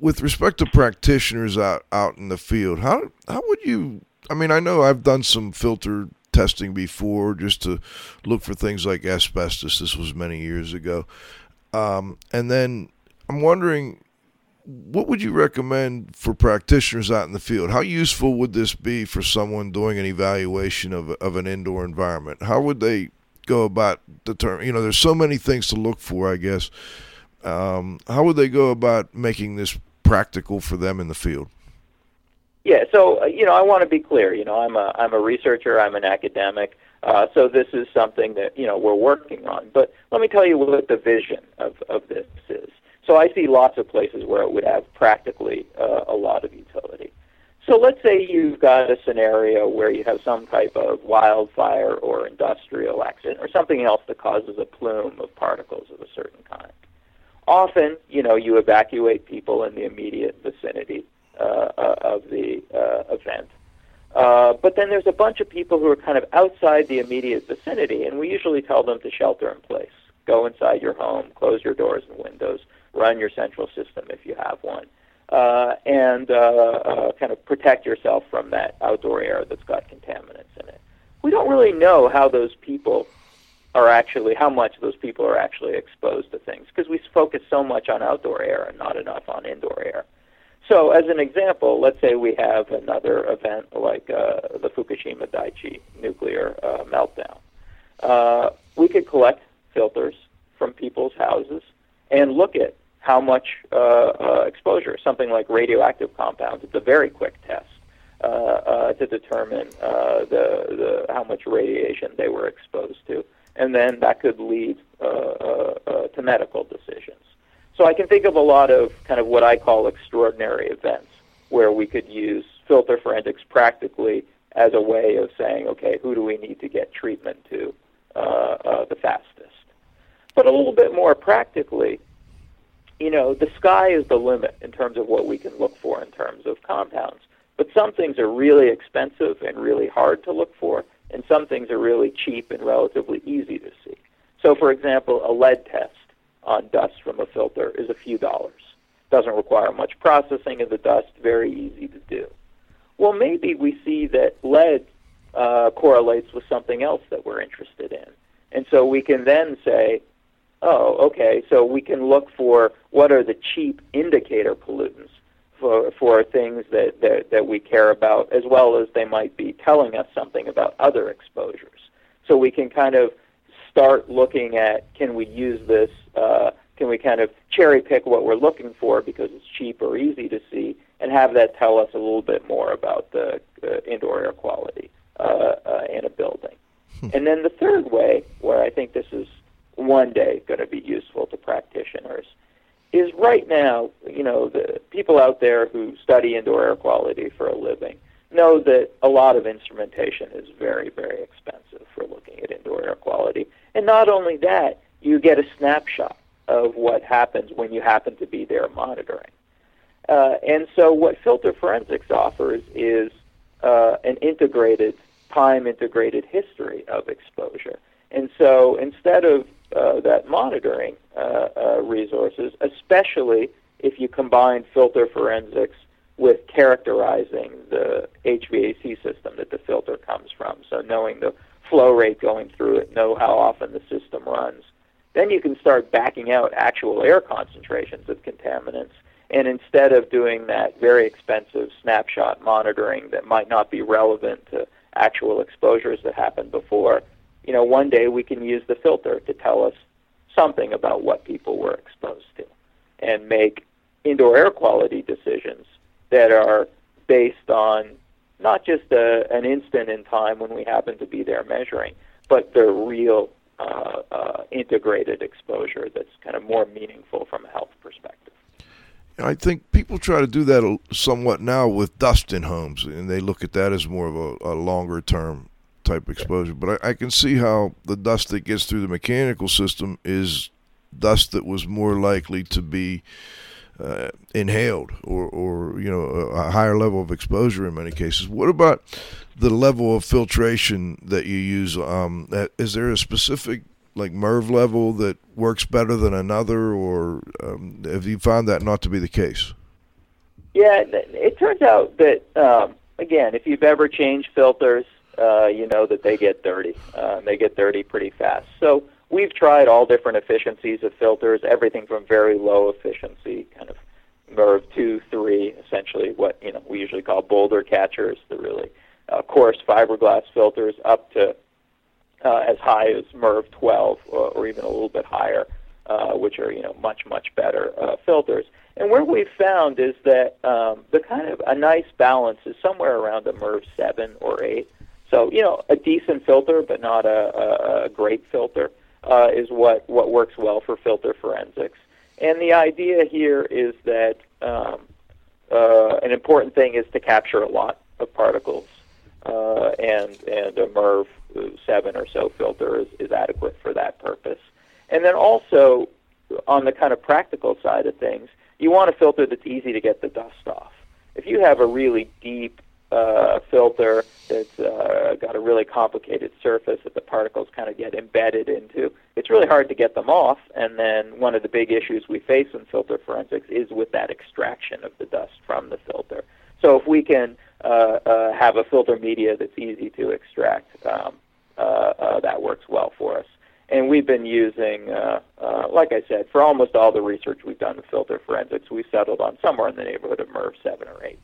With respect to practitioners out out in the field, how how would you? I mean, I know I've done some filter testing before just to look for things like asbestos. This was many years ago, um, and then I'm wondering what would you recommend for practitioners out in the field? How useful would this be for someone doing an evaluation of, of an indoor environment? How would they go about determining? You know, there's so many things to look for, I guess. Um, how would they go about making this practical for them in the field? Yeah, so uh, you know, I want to be clear. You know, I'm a I'm a researcher. I'm an academic. Uh, so this is something that you know we're working on. But let me tell you what the vision of of this is. So I see lots of places where it would have practically uh, a lot of utility. So let's say you've got a scenario where you have some type of wildfire or industrial accident or something else that causes a plume of particles of a certain kind. Often, you know, you evacuate people in the immediate vicinity uh, uh of the uh, event. Uh, but then there's a bunch of people who are kind of outside the immediate vicinity, and we usually tell them to shelter in place. Go inside your home, close your doors and windows, run your central system if you have one, uh, and uh, uh, kind of protect yourself from that outdoor air that's got contaminants in it. We don't really know how those people are actually, how much those people are actually exposed to things because we focus so much on outdoor air and not enough on indoor air. So, as an example, let's say we have another event like uh, the Fukushima Daiichi nuclear uh, meltdown. Uh, we could collect filters from people's houses and look at how much uh, uh, exposure, something like radioactive compounds. It's a very quick test uh, uh, to determine uh, the, the how much radiation they were exposed to, and then that could lead uh, to medical decisions. So I can think of a lot of kind of what I call extraordinary events where we could use filter forensics practically as a way of saying, okay, who do we need to get treatment to the fastest? But a little bit more practically, you know, the sky is the limit in terms of what we can look for in terms of compounds. But some things are really expensive and really hard to look for, and some things are really cheap and relatively easy to see. So, for example, a lead test on dust from a filter is a few dollars. Doesn't require much processing of the dust, very easy to do. Well, maybe we see that lead uh, correlates with something else that we're interested in. And so we can then say, oh, okay, so we can look for what are the cheap indicator pollutants for, for things that, that, that we care about, as well as they might be telling us something about other exposures. So we can kind of start looking at can we use this, uh, can we kind of cherry pick what we're looking for because it's cheap or easy to see, and have that tell us a little bit more about the uh, indoor air quality uh, uh in a building. Hmm. And then the third way, where I think this is one day going to be useful to practitioners is right now, you know, the people out there who study indoor air quality for a living know that a lot of instrumentation is very, very expensive for looking at indoor air quality. And not only that, you get a snapshot of what happens when you happen to be there monitoring. Uh, and so, what filter forensics offers is uh, an integrated, time integrated history of exposure. And so, instead of uh, that monitoring uh, uh, resources, especially if you combine filter forensics with characterizing the HVAC system that the filter comes from. So knowing the flow rate going through it, know how often the system runs. Then you can start backing out actual air concentrations of contaminants. And instead of doing that very expensive snapshot monitoring that might not be relevant to actual exposures that happened before, you know, one day we can use the filter to tell us something about what people were exposed to and make indoor air quality decisions that are based on not just a, an instant in time when we happen to be there measuring, but the real uh, uh, integrated exposure that's kind of more meaningful from a health perspective. I think people try to do that somewhat now with dust in homes, and they look at that as more of a, a longer term type exposure. But I, I, can see how the dust that gets through the mechanical system is dust that was more likely to be uh, inhaled or, or you know a higher level of exposure in many cases. What about the level of filtration that you use? Um, is there a specific like MERV level that works better than another, or um, have you found that not to be the case? Yeah, it turns out that um, again, if you've ever changed filters, uh, you know that they get dirty. Uh, they get dirty pretty fast. So we've tried all different efficiencies of filters, everything from very low efficiency, kind of MERV two, three, essentially what you know we usually call boulder catchers, the really uh, coarse fiberglass filters, up to uh, as high as MERV 12 or, or even a little bit higher, uh, which are you know much much better uh, filters. And where we've found is that um, the kind of a nice balance is somewhere around a MERV 7 or 8. So you know a decent filter, but not a, a, great filter uh, is what, what works well for filter forensics. And the idea here is that um, uh, an important thing is to capture a lot of particles, uh, and and a MERV seven or so filter is, is adequate for that purpose. And then also on the kind of practical side of things, you want a filter that's easy to get the dust off. If you have a really deep uh, filter that's uh, got a really complicated surface that the particles kind of get embedded into. It's really hard to get them off, and then one of the big issues we face in filter forensics is with that extraction of the dust from the filter. So if we can uh, uh, have a filter media that's easy to extract, um, uh, uh, that works well for us. And we've been using, uh, uh, like I said, for almost all the research we've done with filter forensics, we settled on somewhere in the neighborhood of MERV 7 or 8.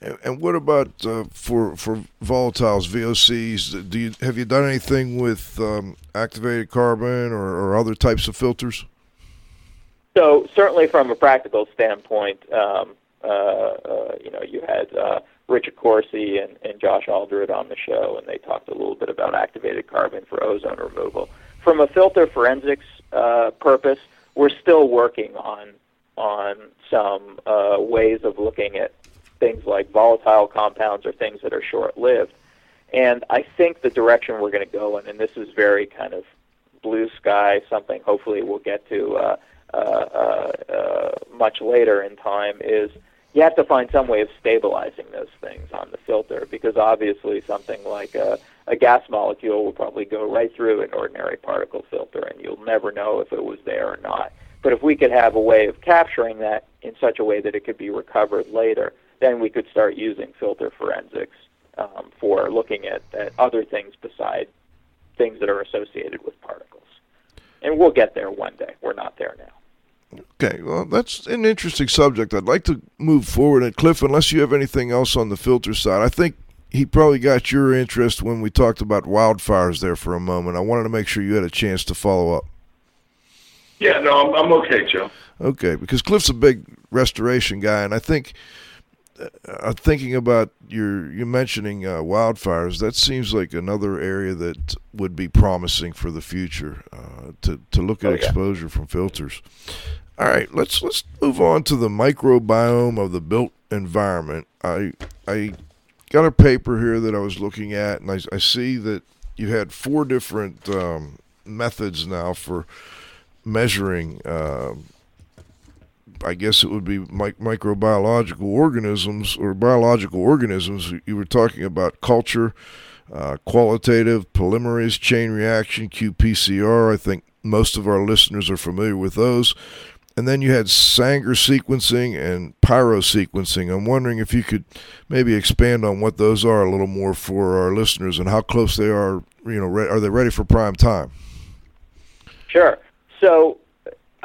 And, and what about uh, for for volatiles, VOCs? Do you have you done anything with um, activated carbon or, or, other types of filters? So certainly, from a practical standpoint, um, uh, uh, you know, you had uh, Richard Corsi and, and Josh Aldred on the show, and they talked a little bit about activated carbon for ozone removal. From a filter forensics uh, purpose, we're still working on on some uh, ways of looking at things like volatile compounds or things that are short lived. And I think the direction we're going to go in, and this is very kind of blue sky, something hopefully we'll get to uh, uh, uh, uh, much later in time, is you have to find some way of stabilizing those things on the filter because obviously something like a, a gas molecule will probably go right through an ordinary particle filter and you'll never know if it was there or not. But if we could have a way of capturing that in such a way that it could be recovered later, then we could start using filter forensics um, for looking at, at other things besides things that are associated with particles. And we'll get there one day. We're not there now. Okay, well, that's an interesting subject. I'd like to move forward. And Cliff, unless you have anything else on the filter side, I think he probably got your interest when we talked about wildfires there for a moment. I wanted to make sure you had a chance to follow up. Yeah, no, I'm, I'm okay, Joe. Okay, because Cliff's a big restoration guy, and I think uh, thinking about your you mentioning uh, wildfires, that seems like another area that would be promising for the future uh, to to look at oh, yeah. exposure from filters. All right, let's let's move on to the microbiome of the built environment. I I got a paper here that I was looking at, and I, I see that you had four different um, methods now for measuring. Uh, I guess it would be mic- microbiological organisms or biological organisms. You were talking about culture, uh, qualitative, polymerase chain reaction, qPCR. I think most of our listeners are familiar with those. And then you had Sanger sequencing and pyro sequencing. I'm wondering if you could maybe expand on what those are a little more for our listeners and how close they are. You know, re- are they ready for prime time? Sure. So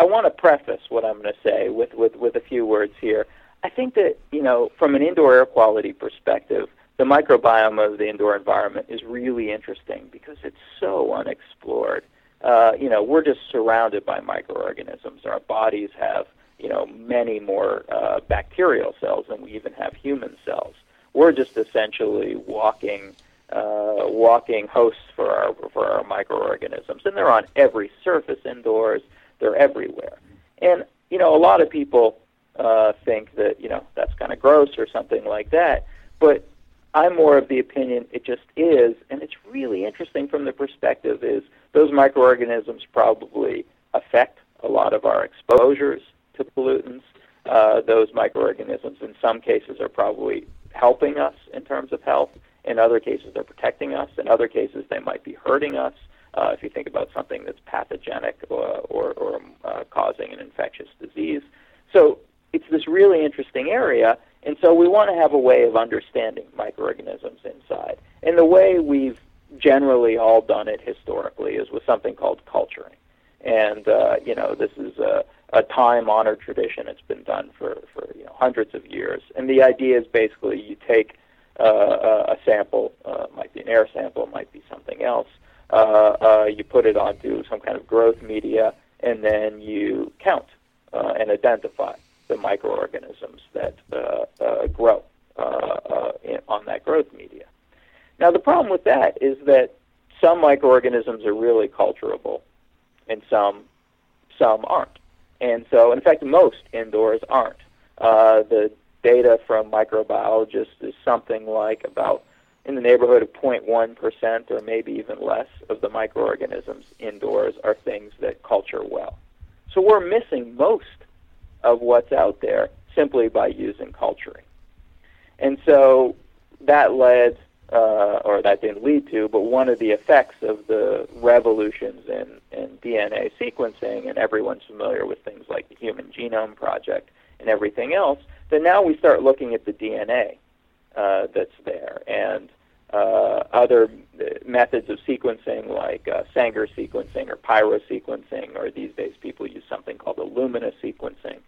I want to preface what I'm going to say with, with, with a few words here. I think that, you know, from an indoor air quality perspective, the microbiome of the indoor environment is really interesting because it's so unexplored uh, you know, we're just surrounded by microorganisms. Our bodies have, you know, many more uh, bacterial cells than we even have human cells. We're just essentially walking, uh, walking hosts for our for our microorganisms, and they're on every surface indoors. They're everywhere, and you know, a lot of people uh, think that you know that's kind of gross or something like that, but I'm more of the opinion it just is, and it's really interesting from the perspective is those microorganisms probably affect a lot of our exposures to pollutants. Uh, those microorganisms, in some cases, are probably helping us in terms of health. In other cases, they're protecting us. In other cases, they might be hurting us. Uh, if you think about something that's pathogenic or, or, or uh, causing an infectious disease. So it's this really interesting area, and so we want to have a way of understanding microorganisms inside. And the way we've generally all done it historically is with something called culturing. And, uh, you know, this is a, a time-honored tradition. It's been done for, for you know, hundreds of years. And the idea is basically you take uh, a sample, uh, might be an air sample, might be something else, uh, uh, you put it onto some kind of growth media, and then you count uh, and identify the microorganisms that uh, uh, grow uh, in, on that growth media. Now, the problem with that is that some microorganisms are really culturable, and some some aren't. And so, in fact, most indoors aren't. The data from microbiologists is something like about in the neighborhood of 0.1% or maybe even less of the microorganisms indoors are things that culture well. So we're missing most of what's out there simply by using culturing. And so that led uh, or that didn't lead to, but one of the effects of the revolutions in, in DNA sequencing, and everyone's familiar with things like the Human Genome Project and everything else, that now we start looking at the DNA uh, that's there and uh, other methods of sequencing like uh, Sanger sequencing or pyro sequencing, or these days people use something called Illumina sequencing.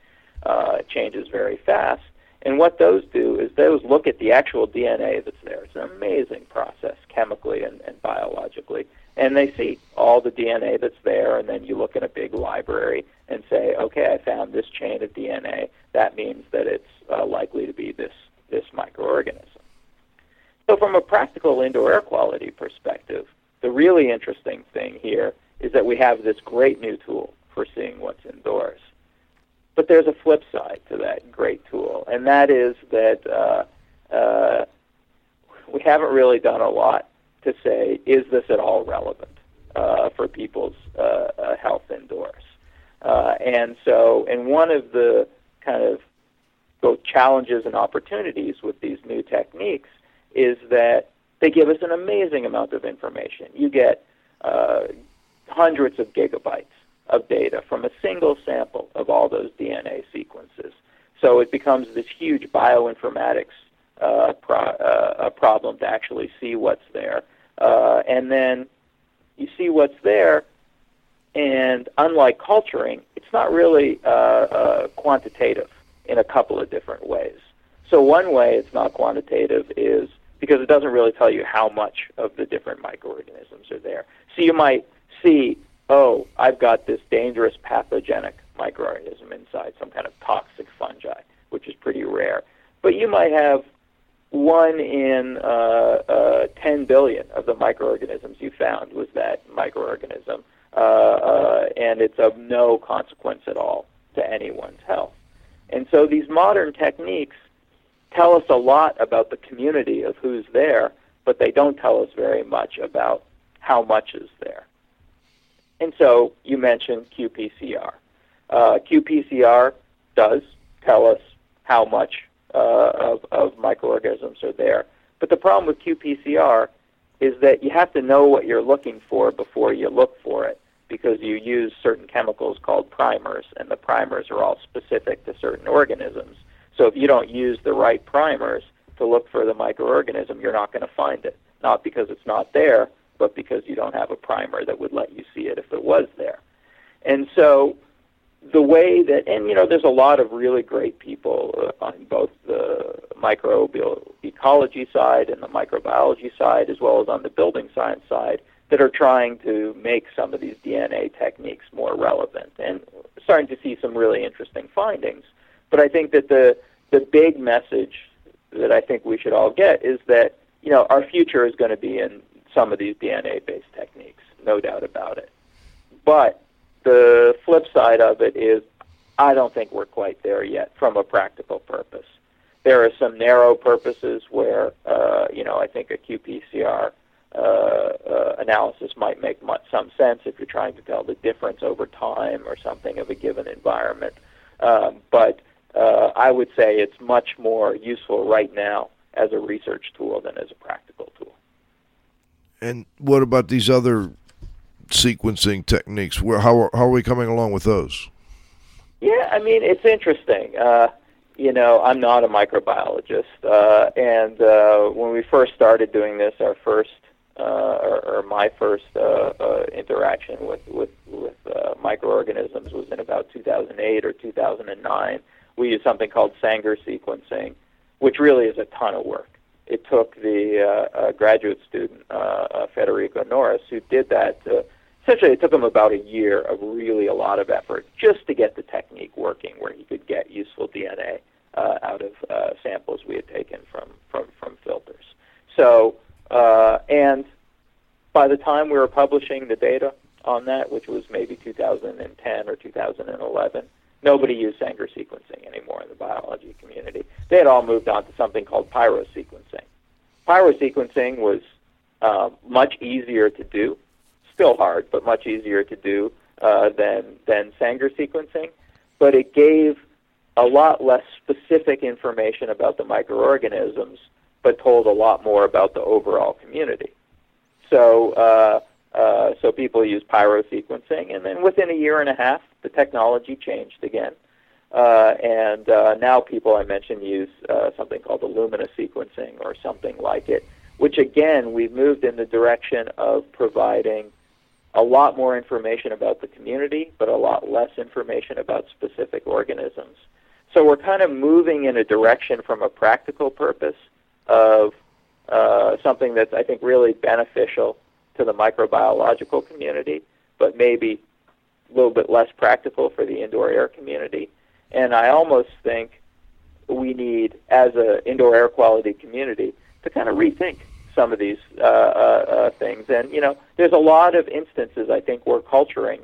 Uh, changes very fast. And what those do is those look at the actual DNA that's there. It's an amazing process, chemically and, and biologically. And they see all the DNA that's there, and then you look in a big library and say, okay, I found this chain of DNA. That means that it's uh, likely to be this, this microorganism. So, from a practical indoor air quality perspective, the really interesting thing here is that we have this great new tool for seeing what's indoors. But there's a flip side to that great tool, and that is that uh, uh, we haven't really done a lot to say, is this at all relevant uh, for people's uh, uh, health indoors? Uh, and so, and one of the kind of both challenges and opportunities with these new techniques is that they give us an amazing amount of information. You get hundreds of gigabytes of data from a single sample of all those DNA sequences. So it becomes this huge bioinformatics uh, pro- uh, problem to actually see what's there. Uh, and then you see what's there, and unlike culturing, it's not really uh, uh, quantitative in a couple of different ways. So one way it's not quantitative is because it doesn't really tell you how much of the different microorganisms are there. So you might see oh, I've got this dangerous pathogenic microorganism inside, some kind of toxic fungi, which is pretty rare. But you might have one in uh, uh, 10 billion of the microorganisms you found was that microorganism, uh, uh, and it's of no consequence at all to anyone's health. And so these modern techniques tell us a lot about the community of who's there, but they don't tell us very much about how much is there. And so you mentioned qPCR. Uh, qPCR does tell us how much uh, of, of microorganisms are there. But the problem with qPCR is that you have to know what you're looking for before you look for it because you use certain chemicals called primers, and the primers are all specific to certain organisms. So if you don't use the right primers to look for the microorganism, you're not going to find it. Not because it's not there, but because you don't have a primer that would let you see it if it was there. And so the way that, and you know, there's a lot of really great people uh, on both the microbial ecology side and the microbiology side, as well as on the building science side, that are trying to make some of these DNA techniques more relevant and starting to see some really interesting findings. But I think that the the big message that I think we should all get is that you know our future is going to be in some of these DNA-based techniques, no doubt about it. But the flip side of it is I don't think we're quite there yet from a practical purpose. There are some narrow purposes where, uh, you know, I think a qPCR uh, uh, analysis might make much, some sense if you're trying to tell the difference over time or something of a given environment. Um, but uh, I would say it's much more useful right now as a research tool than as a practical tool. And what about these other sequencing techniques? Where how are, how are we coming along with those? Yeah, I mean it's interesting. Uh, you know, I'm not a microbiologist, uh, and uh, when we first started doing this, our first or, or my first uh, uh, interaction with with, with uh, microorganisms was in about 2008 or 2009. We used something called Sanger sequencing, which really is a ton of work. It took the uh, uh, graduate student uh, uh, Federico Noris, who did that. To, essentially, it took him about a year of really a lot of effort just to get the technique working, where he could get useful DNA uh, out of uh, samples we had taken from from from filters. So, uh, and by the time we were publishing the data on that, which was maybe 2010 or 2011, nobody used Sanger sequencing anymore in the biology community. They had all moved on to something called pyrosequencing. Pyrosequencing was uh, much easier to do, still hard, but much easier to do uh, than than Sanger sequencing. But it gave a lot less specific information about the microorganisms, but told a lot more about the overall community. So. Uh, uh, so people use pyrosequencing, and then within a year and a half, the technology changed again. Uh, and uh, now people I mentioned use uh, something called Illumina sequencing or something like it, which again, we've moved in the direction of providing a lot more information about the community, but a lot less information about specific organisms. So we're kind of moving in a direction from a practical purpose of uh, something that's, I think, really beneficial to the microbiological community, but maybe a little bit less practical for the indoor air community. And I almost think we need, as an indoor air quality community, to kind of rethink some of these uh, uh, uh, things. And, you know, there's a lot of instances, I think, where culturing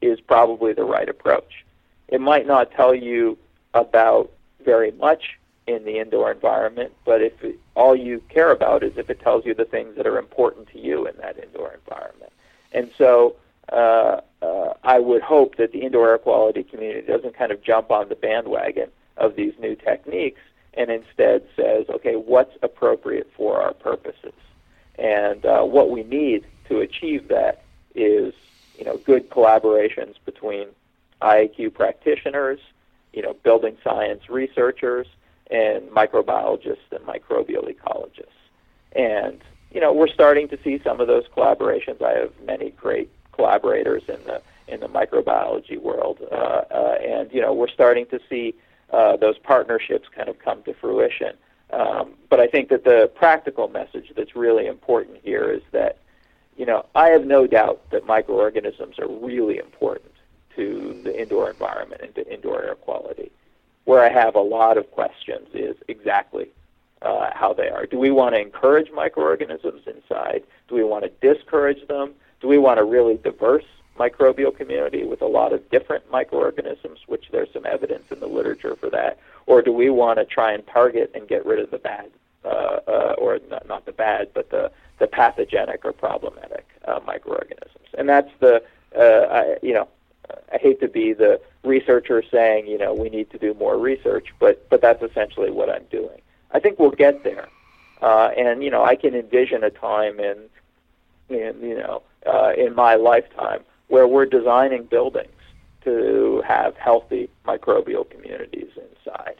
is probably the right approach. It might not tell you about very much in the indoor environment, but if all you care about is if it tells you the things that are important to you in that indoor environment. And so uh, uh, I would hope that the indoor air quality community doesn't kind of jump on the bandwagon of these new techniques and instead says, okay, what's appropriate for our purposes? And uh, what we need to achieve that is, you know, good collaborations between IAQ practitioners, you know, building science researchers, and microbiologists and microbial ecologists. And you know, we're starting to see some of those collaborations. I have many great collaborators in the in the microbiology world, uh, uh, and you know, we're starting to see uh, those partnerships kind of come to fruition. Um, but I think that the practical message that's really important here is that, you know, I have no doubt that microorganisms are really important to the indoor environment and to indoor air quality where I have a lot of questions is exactly uh, how they are. Do we want to encourage microorganisms inside? Do we want to discourage them? Do we want a really diverse microbial community with a lot of different microorganisms, which there's some evidence in the literature for that? Or do we want to try and target and get rid of the bad uh, uh, or not, not the bad, but the the pathogenic or problematic uh, microorganisms, and that's the uh, I, you know I hate to be the researcher saying you know we need to do more research, but but that's essentially what I'm doing. I think we'll get there, uh, and you know I can envision a time in in you know uh, in my lifetime where we're designing buildings to have healthy microbial communities inside.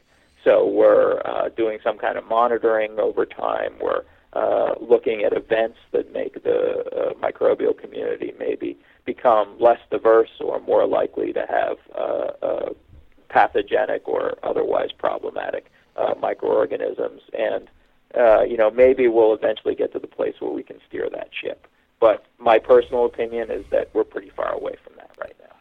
So we're uh, doing some kind of monitoring over time. We're uh, looking at events that make the uh, microbial community maybe become less diverse or more likely to have uh, uh, pathogenic or otherwise problematic uh, microorganisms. And uh, you know, maybe we'll eventually get to the place where we can steer that ship. But my personal opinion is that we're pretty far away from that right now.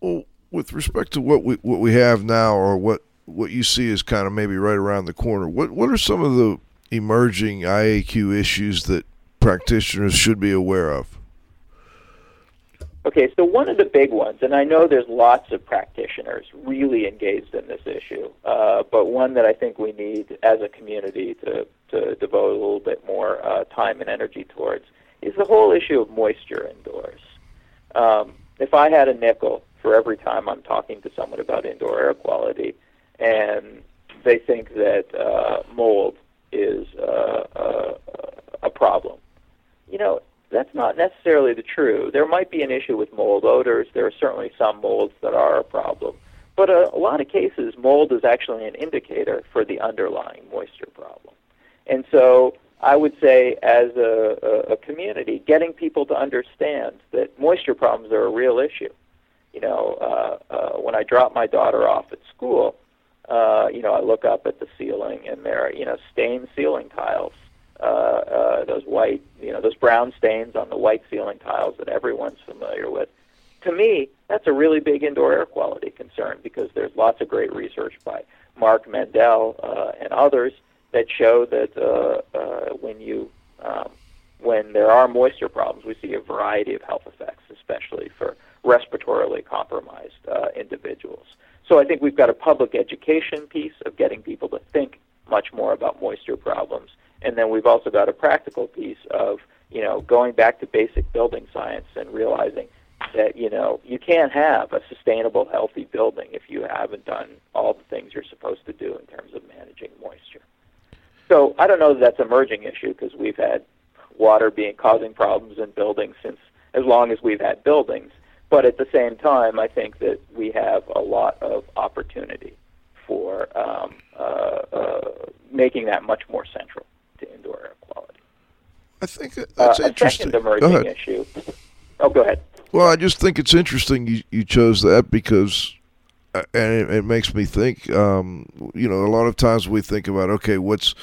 Well, with respect to what we what we have now, or what what you see is kind of maybe right around the corner, what what are some of the emerging IAQ issues that practitioners should be aware of? Okay, so one of the big ones, and I know there's lots of practitioners really engaged in this issue, uh, but one that I think we need as a community to, to devote a little bit more uh, time and energy towards is the whole issue of moisture indoors. Um, if I had a nickel for every time I'm talking to someone about indoor air quality, and they think that uh, mold is uh, uh, a problem, you know, that's not necessarily the true. There might be an issue with mold odors. There are certainly some molds that are a problem. But a, a lot of cases, mold is actually an indicator for the underlying moisture problem. And so I would say, as a, a, a community, getting people to understand that moisture problems are a real issue. You know, uh, uh, when I drop my daughter off at school, uh, you know, I look up at the ceiling and there are, you know, stained ceiling tiles uh, uh, those white, you know, those brown stains on the white ceiling tiles that everyone's familiar with. To me, that's a really big indoor air quality concern because there's lots of great research by Mark Mendell uh, and others that show that uh, uh, when you um, when there are moisture problems, we see a variety of health effects, especially for respiratorily compromised uh, individuals. So I think we've got a public education piece of getting people to think much more about moisture problems and then we've also got a practical piece of, you know, going back to basic building science and realizing that, you know, you can't have a sustainable, healthy building if you haven't done all the things you're supposed to do in terms of managing moisture. So I don't know that that's an emerging issue because we've had water being causing problems in buildings since as long as we've had buildings. But at the same time, I think that we have a lot of opportunity for um, uh, uh, making that much more central to indoor air quality. I think that's uh, interesting. Second emerging issue. Oh, go ahead. Well, I just think it's interesting you, you chose that because, uh, and it, it makes me think. Um, you know, a lot of times we think about okay, what's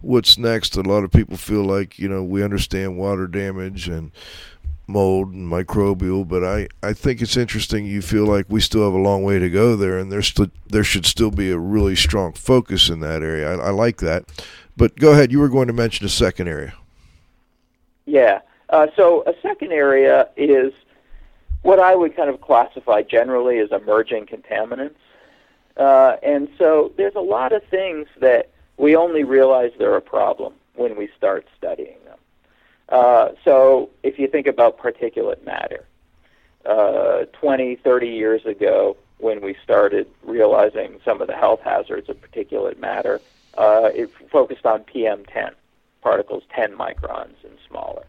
what's next. A lot of people feel like you know we understand water damage and mold and microbial, but I, I think it's interesting you feel like we still have a long way to go there, and there's st- there should still be a really strong focus in that area. I, I like that. But go ahead. You were going to mention a second area. Yeah. Uh, so a second area is what I would kind of classify generally as emerging contaminants. Uh, and so there's a lot of things that we only realize they're a problem when we start studying them. Uh, so if you think about particulate matter, uh, 20, 30 years ago, when we started realizing some of the health hazards of particulate matter, uh, it focused on PM10, particles 10 microns and smaller.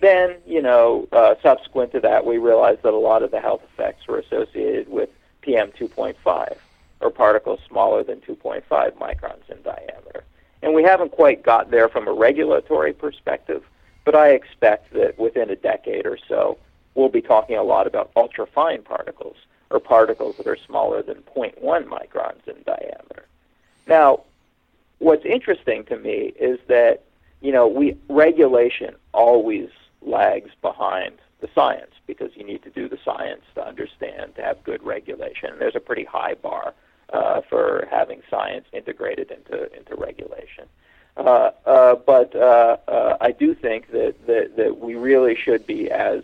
Then, you know, uh, subsequent to that, we realized that a lot of the health effects were associated with PM2.5, or particles smaller than 2.5 microns in diameter. And we haven't quite got there from a regulatory perspective, but I expect that within a decade or so, we'll be talking a lot about ultrafine particles, or particles that are smaller than 0.1 microns in diameter. Now, what's interesting to me is that you know we regulation always lags behind the science because you need to do the science to understand to have good regulation. And there's a pretty high bar uh, for having science integrated into into regulation. Uh, uh, but uh, uh, I do think that, that that we really should be as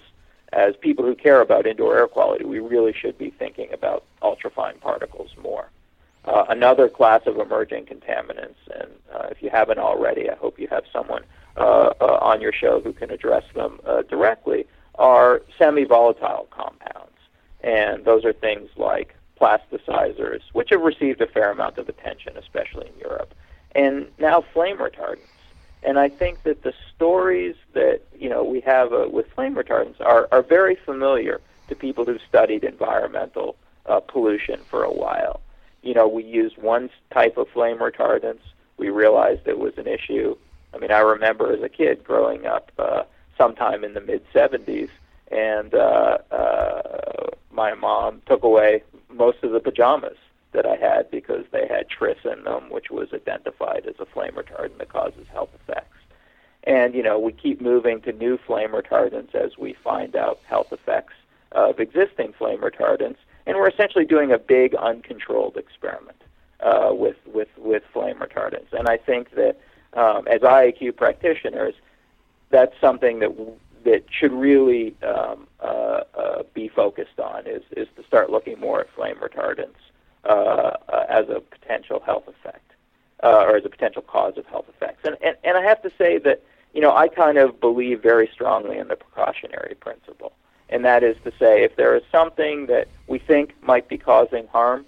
as people who care about indoor air quality, we really should be thinking about ultrafine particles more. Uh, another class of emerging contaminants, and uh, if you haven't already, I hope you have someone uh, uh, on your show who can address them uh, directly, are semi-volatile compounds, and those are things like plasticizers, which have received a fair amount of attention, especially in Europe, and now flame retardants. And I think that the stories that you know we have uh, with flame retardants are, are very familiar to people who've studied environmental pollution for a while. You know, we used one type of flame retardants. We realized it was an issue. I mean, I remember as a kid growing up uh, sometime in the mid 70s, and uh, uh, my mom took away most of the pajamas that I had because they had tris in them, which was identified as a flame retardant that causes health effects. And you know, we keep moving to new flame retardants as we find out health effects of existing flame retardants, and we're essentially doing a big uncontrolled experiment uh, with with with flame retardants. And I think that um, as IAQ practitioners, that's something that that should really um, uh, uh, be focused on is is to start looking more at flame retardants uh, uh, as a potential health effect uh, or as a potential cause of health effects. And, and and I have to say that you know I kind of believe very strongly in the precautionary principle, and that is to say if there is something that we think might be causing harm,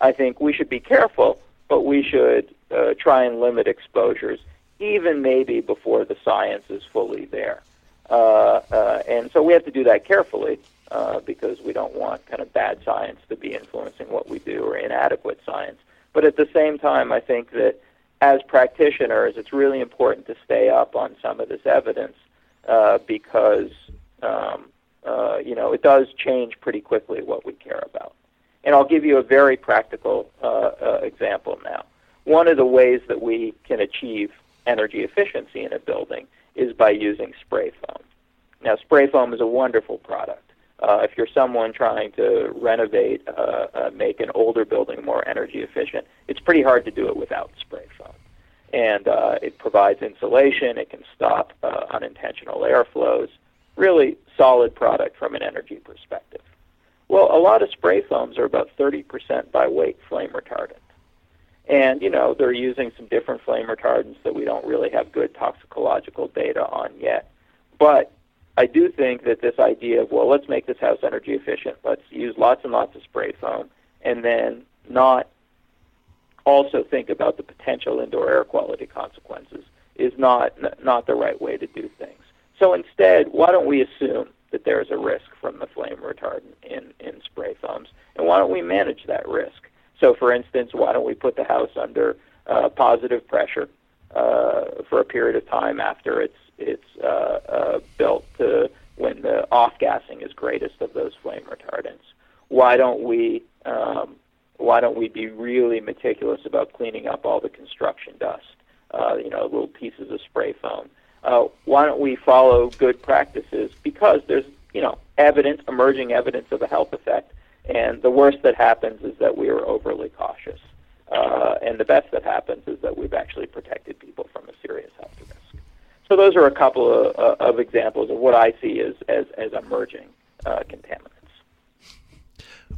I think we should be careful, but we should uh, try and limit exposures, even maybe before the science is fully there. Uh, uh, and so we have to do that carefully uh, because we don't want kind of bad science to be influencing what we do or inadequate science. But at the same time, I think that as practitioners, it's really important to stay up on some of this evidence uh, because um, uh, you know it does change pretty quickly what we care about. And I'll give you a very practical uh, uh, example now. One of the ways that we can achieve energy efficiency in a building is by using spray foam. Now, spray foam is a wonderful product. Uh, if you're someone trying to renovate, uh, uh, make an older building more energy efficient, it's pretty hard to do it without spray foam. And uh, it provides insulation, it can stop uh, unintentional airflows. Really solid product from an energy perspective. Well, a lot of spray foams are about 30% by weight flame retardant. And, you know, they're using some different flame retardants that we don't really have good toxicological data on yet. But I do think that this idea of, well, let's make this house energy efficient, let's use lots and lots of spray foam, and then not also think about the potential indoor air quality consequences is not not the right way to do things. So instead, why don't we assume that there is a risk from the flame retardant in, in spray foams, and why don't we manage that risk? So, for instance, why don't we put the house under uh, positive pressure uh, for a period of time after it's it's uh, uh, built to when the off gassing is greatest of those flame retardants. Why don't we um, why don't we be really meticulous about cleaning up all the construction dust? Uh, you know, little pieces of spray foam. Uh, why don't we follow good practices? Because there's you know evidence, emerging evidence of a health effect, and the worst that happens is that we are overly cautious, uh, and the best that happens is that we've actually protected people from a serious health risk. So those are a couple of, uh, of examples of what I see as as, as emerging uh, contaminants.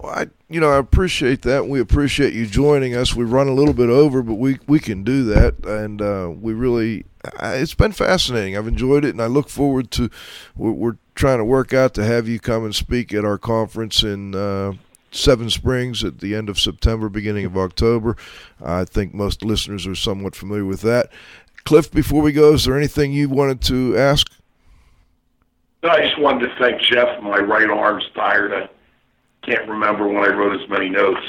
Well, I you know I appreciate that. We appreciate you joining us. We run a little bit over, but we we can do that, and uh, we really it's been fascinating. I've enjoyed it, and I look forward to. We're, we're trying to work out to have you come and speak at our conference in uh, Seven Springs at the end of September, beginning of October. I think most listeners are somewhat familiar with that. Cliff, before we go, is there anything you wanted to ask? I just wanted to thank Jeff. My right arm's tired. I can't remember when I wrote as many notes.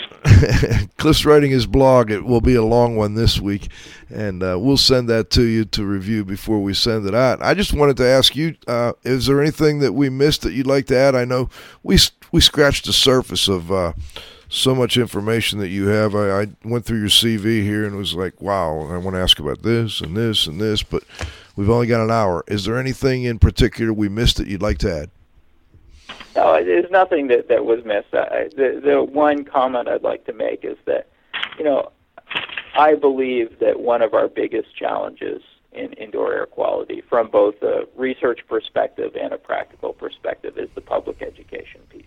(laughs) Cliff's writing his blog. It will be a long one this week, and uh, we'll send that to you to review before we send it out. I just wanted to ask you: uh, Is there anything that we missed that you'd like to add? I know we we scratched the surface of. Uh, so much information that you have. I, I, went through your CV here and was like, wow, I want to ask about this and this and this, but we've only got an hour. Is there anything in particular we missed that you'd like to add? No, there's nothing that, that was missed. I, the, the one comment I'd like to make is that, you know, I believe that one of our biggest challenges in indoor air quality, from both a research perspective and a practical perspective, is the public education piece.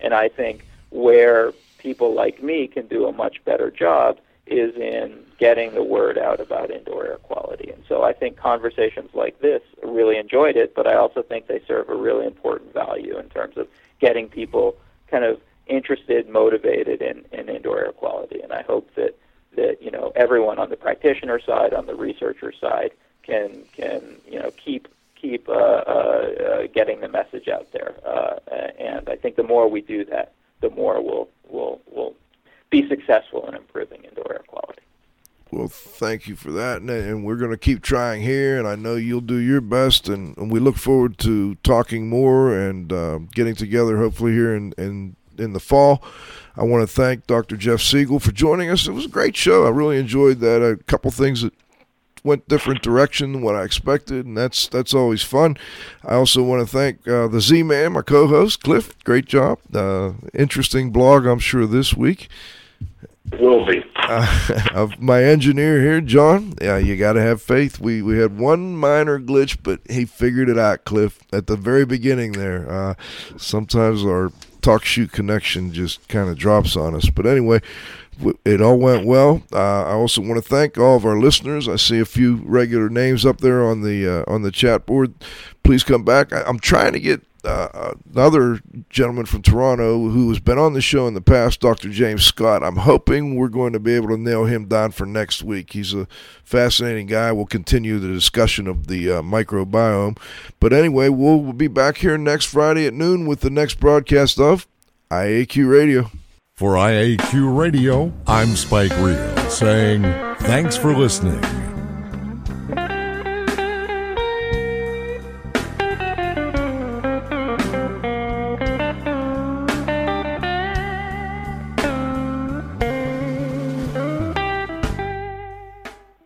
And I think where people like me can do a much better job is in getting the word out about indoor air quality. And so I think conversations like this really enjoyed it, but I also think they serve a really important value in terms of getting people kind of interested, motivated in, in indoor air quality. And I hope that, that you know everyone on the practitioner side, on the researcher side, can can you know keep keep uh, uh, uh, getting the message out there. Uh, and I think the more we do that, the more we'll we'll we'll be successful in improving indoor air quality. Well, thank you for that, and, we're going to keep trying here, and I know you'll do your best, and, and we look forward to talking more and uh, getting together, hopefully here in, in in the fall. I want to thank Dr. Jeff Siegel for joining us. It was a great show. I really enjoyed that. A couple things that went different direction than what I expected, and that's that's always fun. I also want to thank uh, the Z Man, my co-host Cliff. Great job. Uh, interesting blog, I'm sure this week. Will be. (laughs) Uh, of my engineer here, John. Yeah, you got to have faith. We we had one minor glitch, but he figured it out, Cliff, at the very beginning there. Uh, sometimes our TalkShoot connection just kind of drops on us. But anyway, it all went well. Uh, I also want to thank all of our listeners. I see a few regular names up there on the uh, on the chat board. Please come back. I, am trying to get uh, another gentleman from Toronto who has been on the show in the past, Dr. James Scott. I'm hoping we're going to be able to nail him down for next week. He's a fascinating guy. We'll continue the discussion of the uh, microbiome. But anyway, we'll be back here next Friday at noon with the next broadcast of IAQ Radio. For IAQ Radio, I'm Spike Reel saying thanks for listening.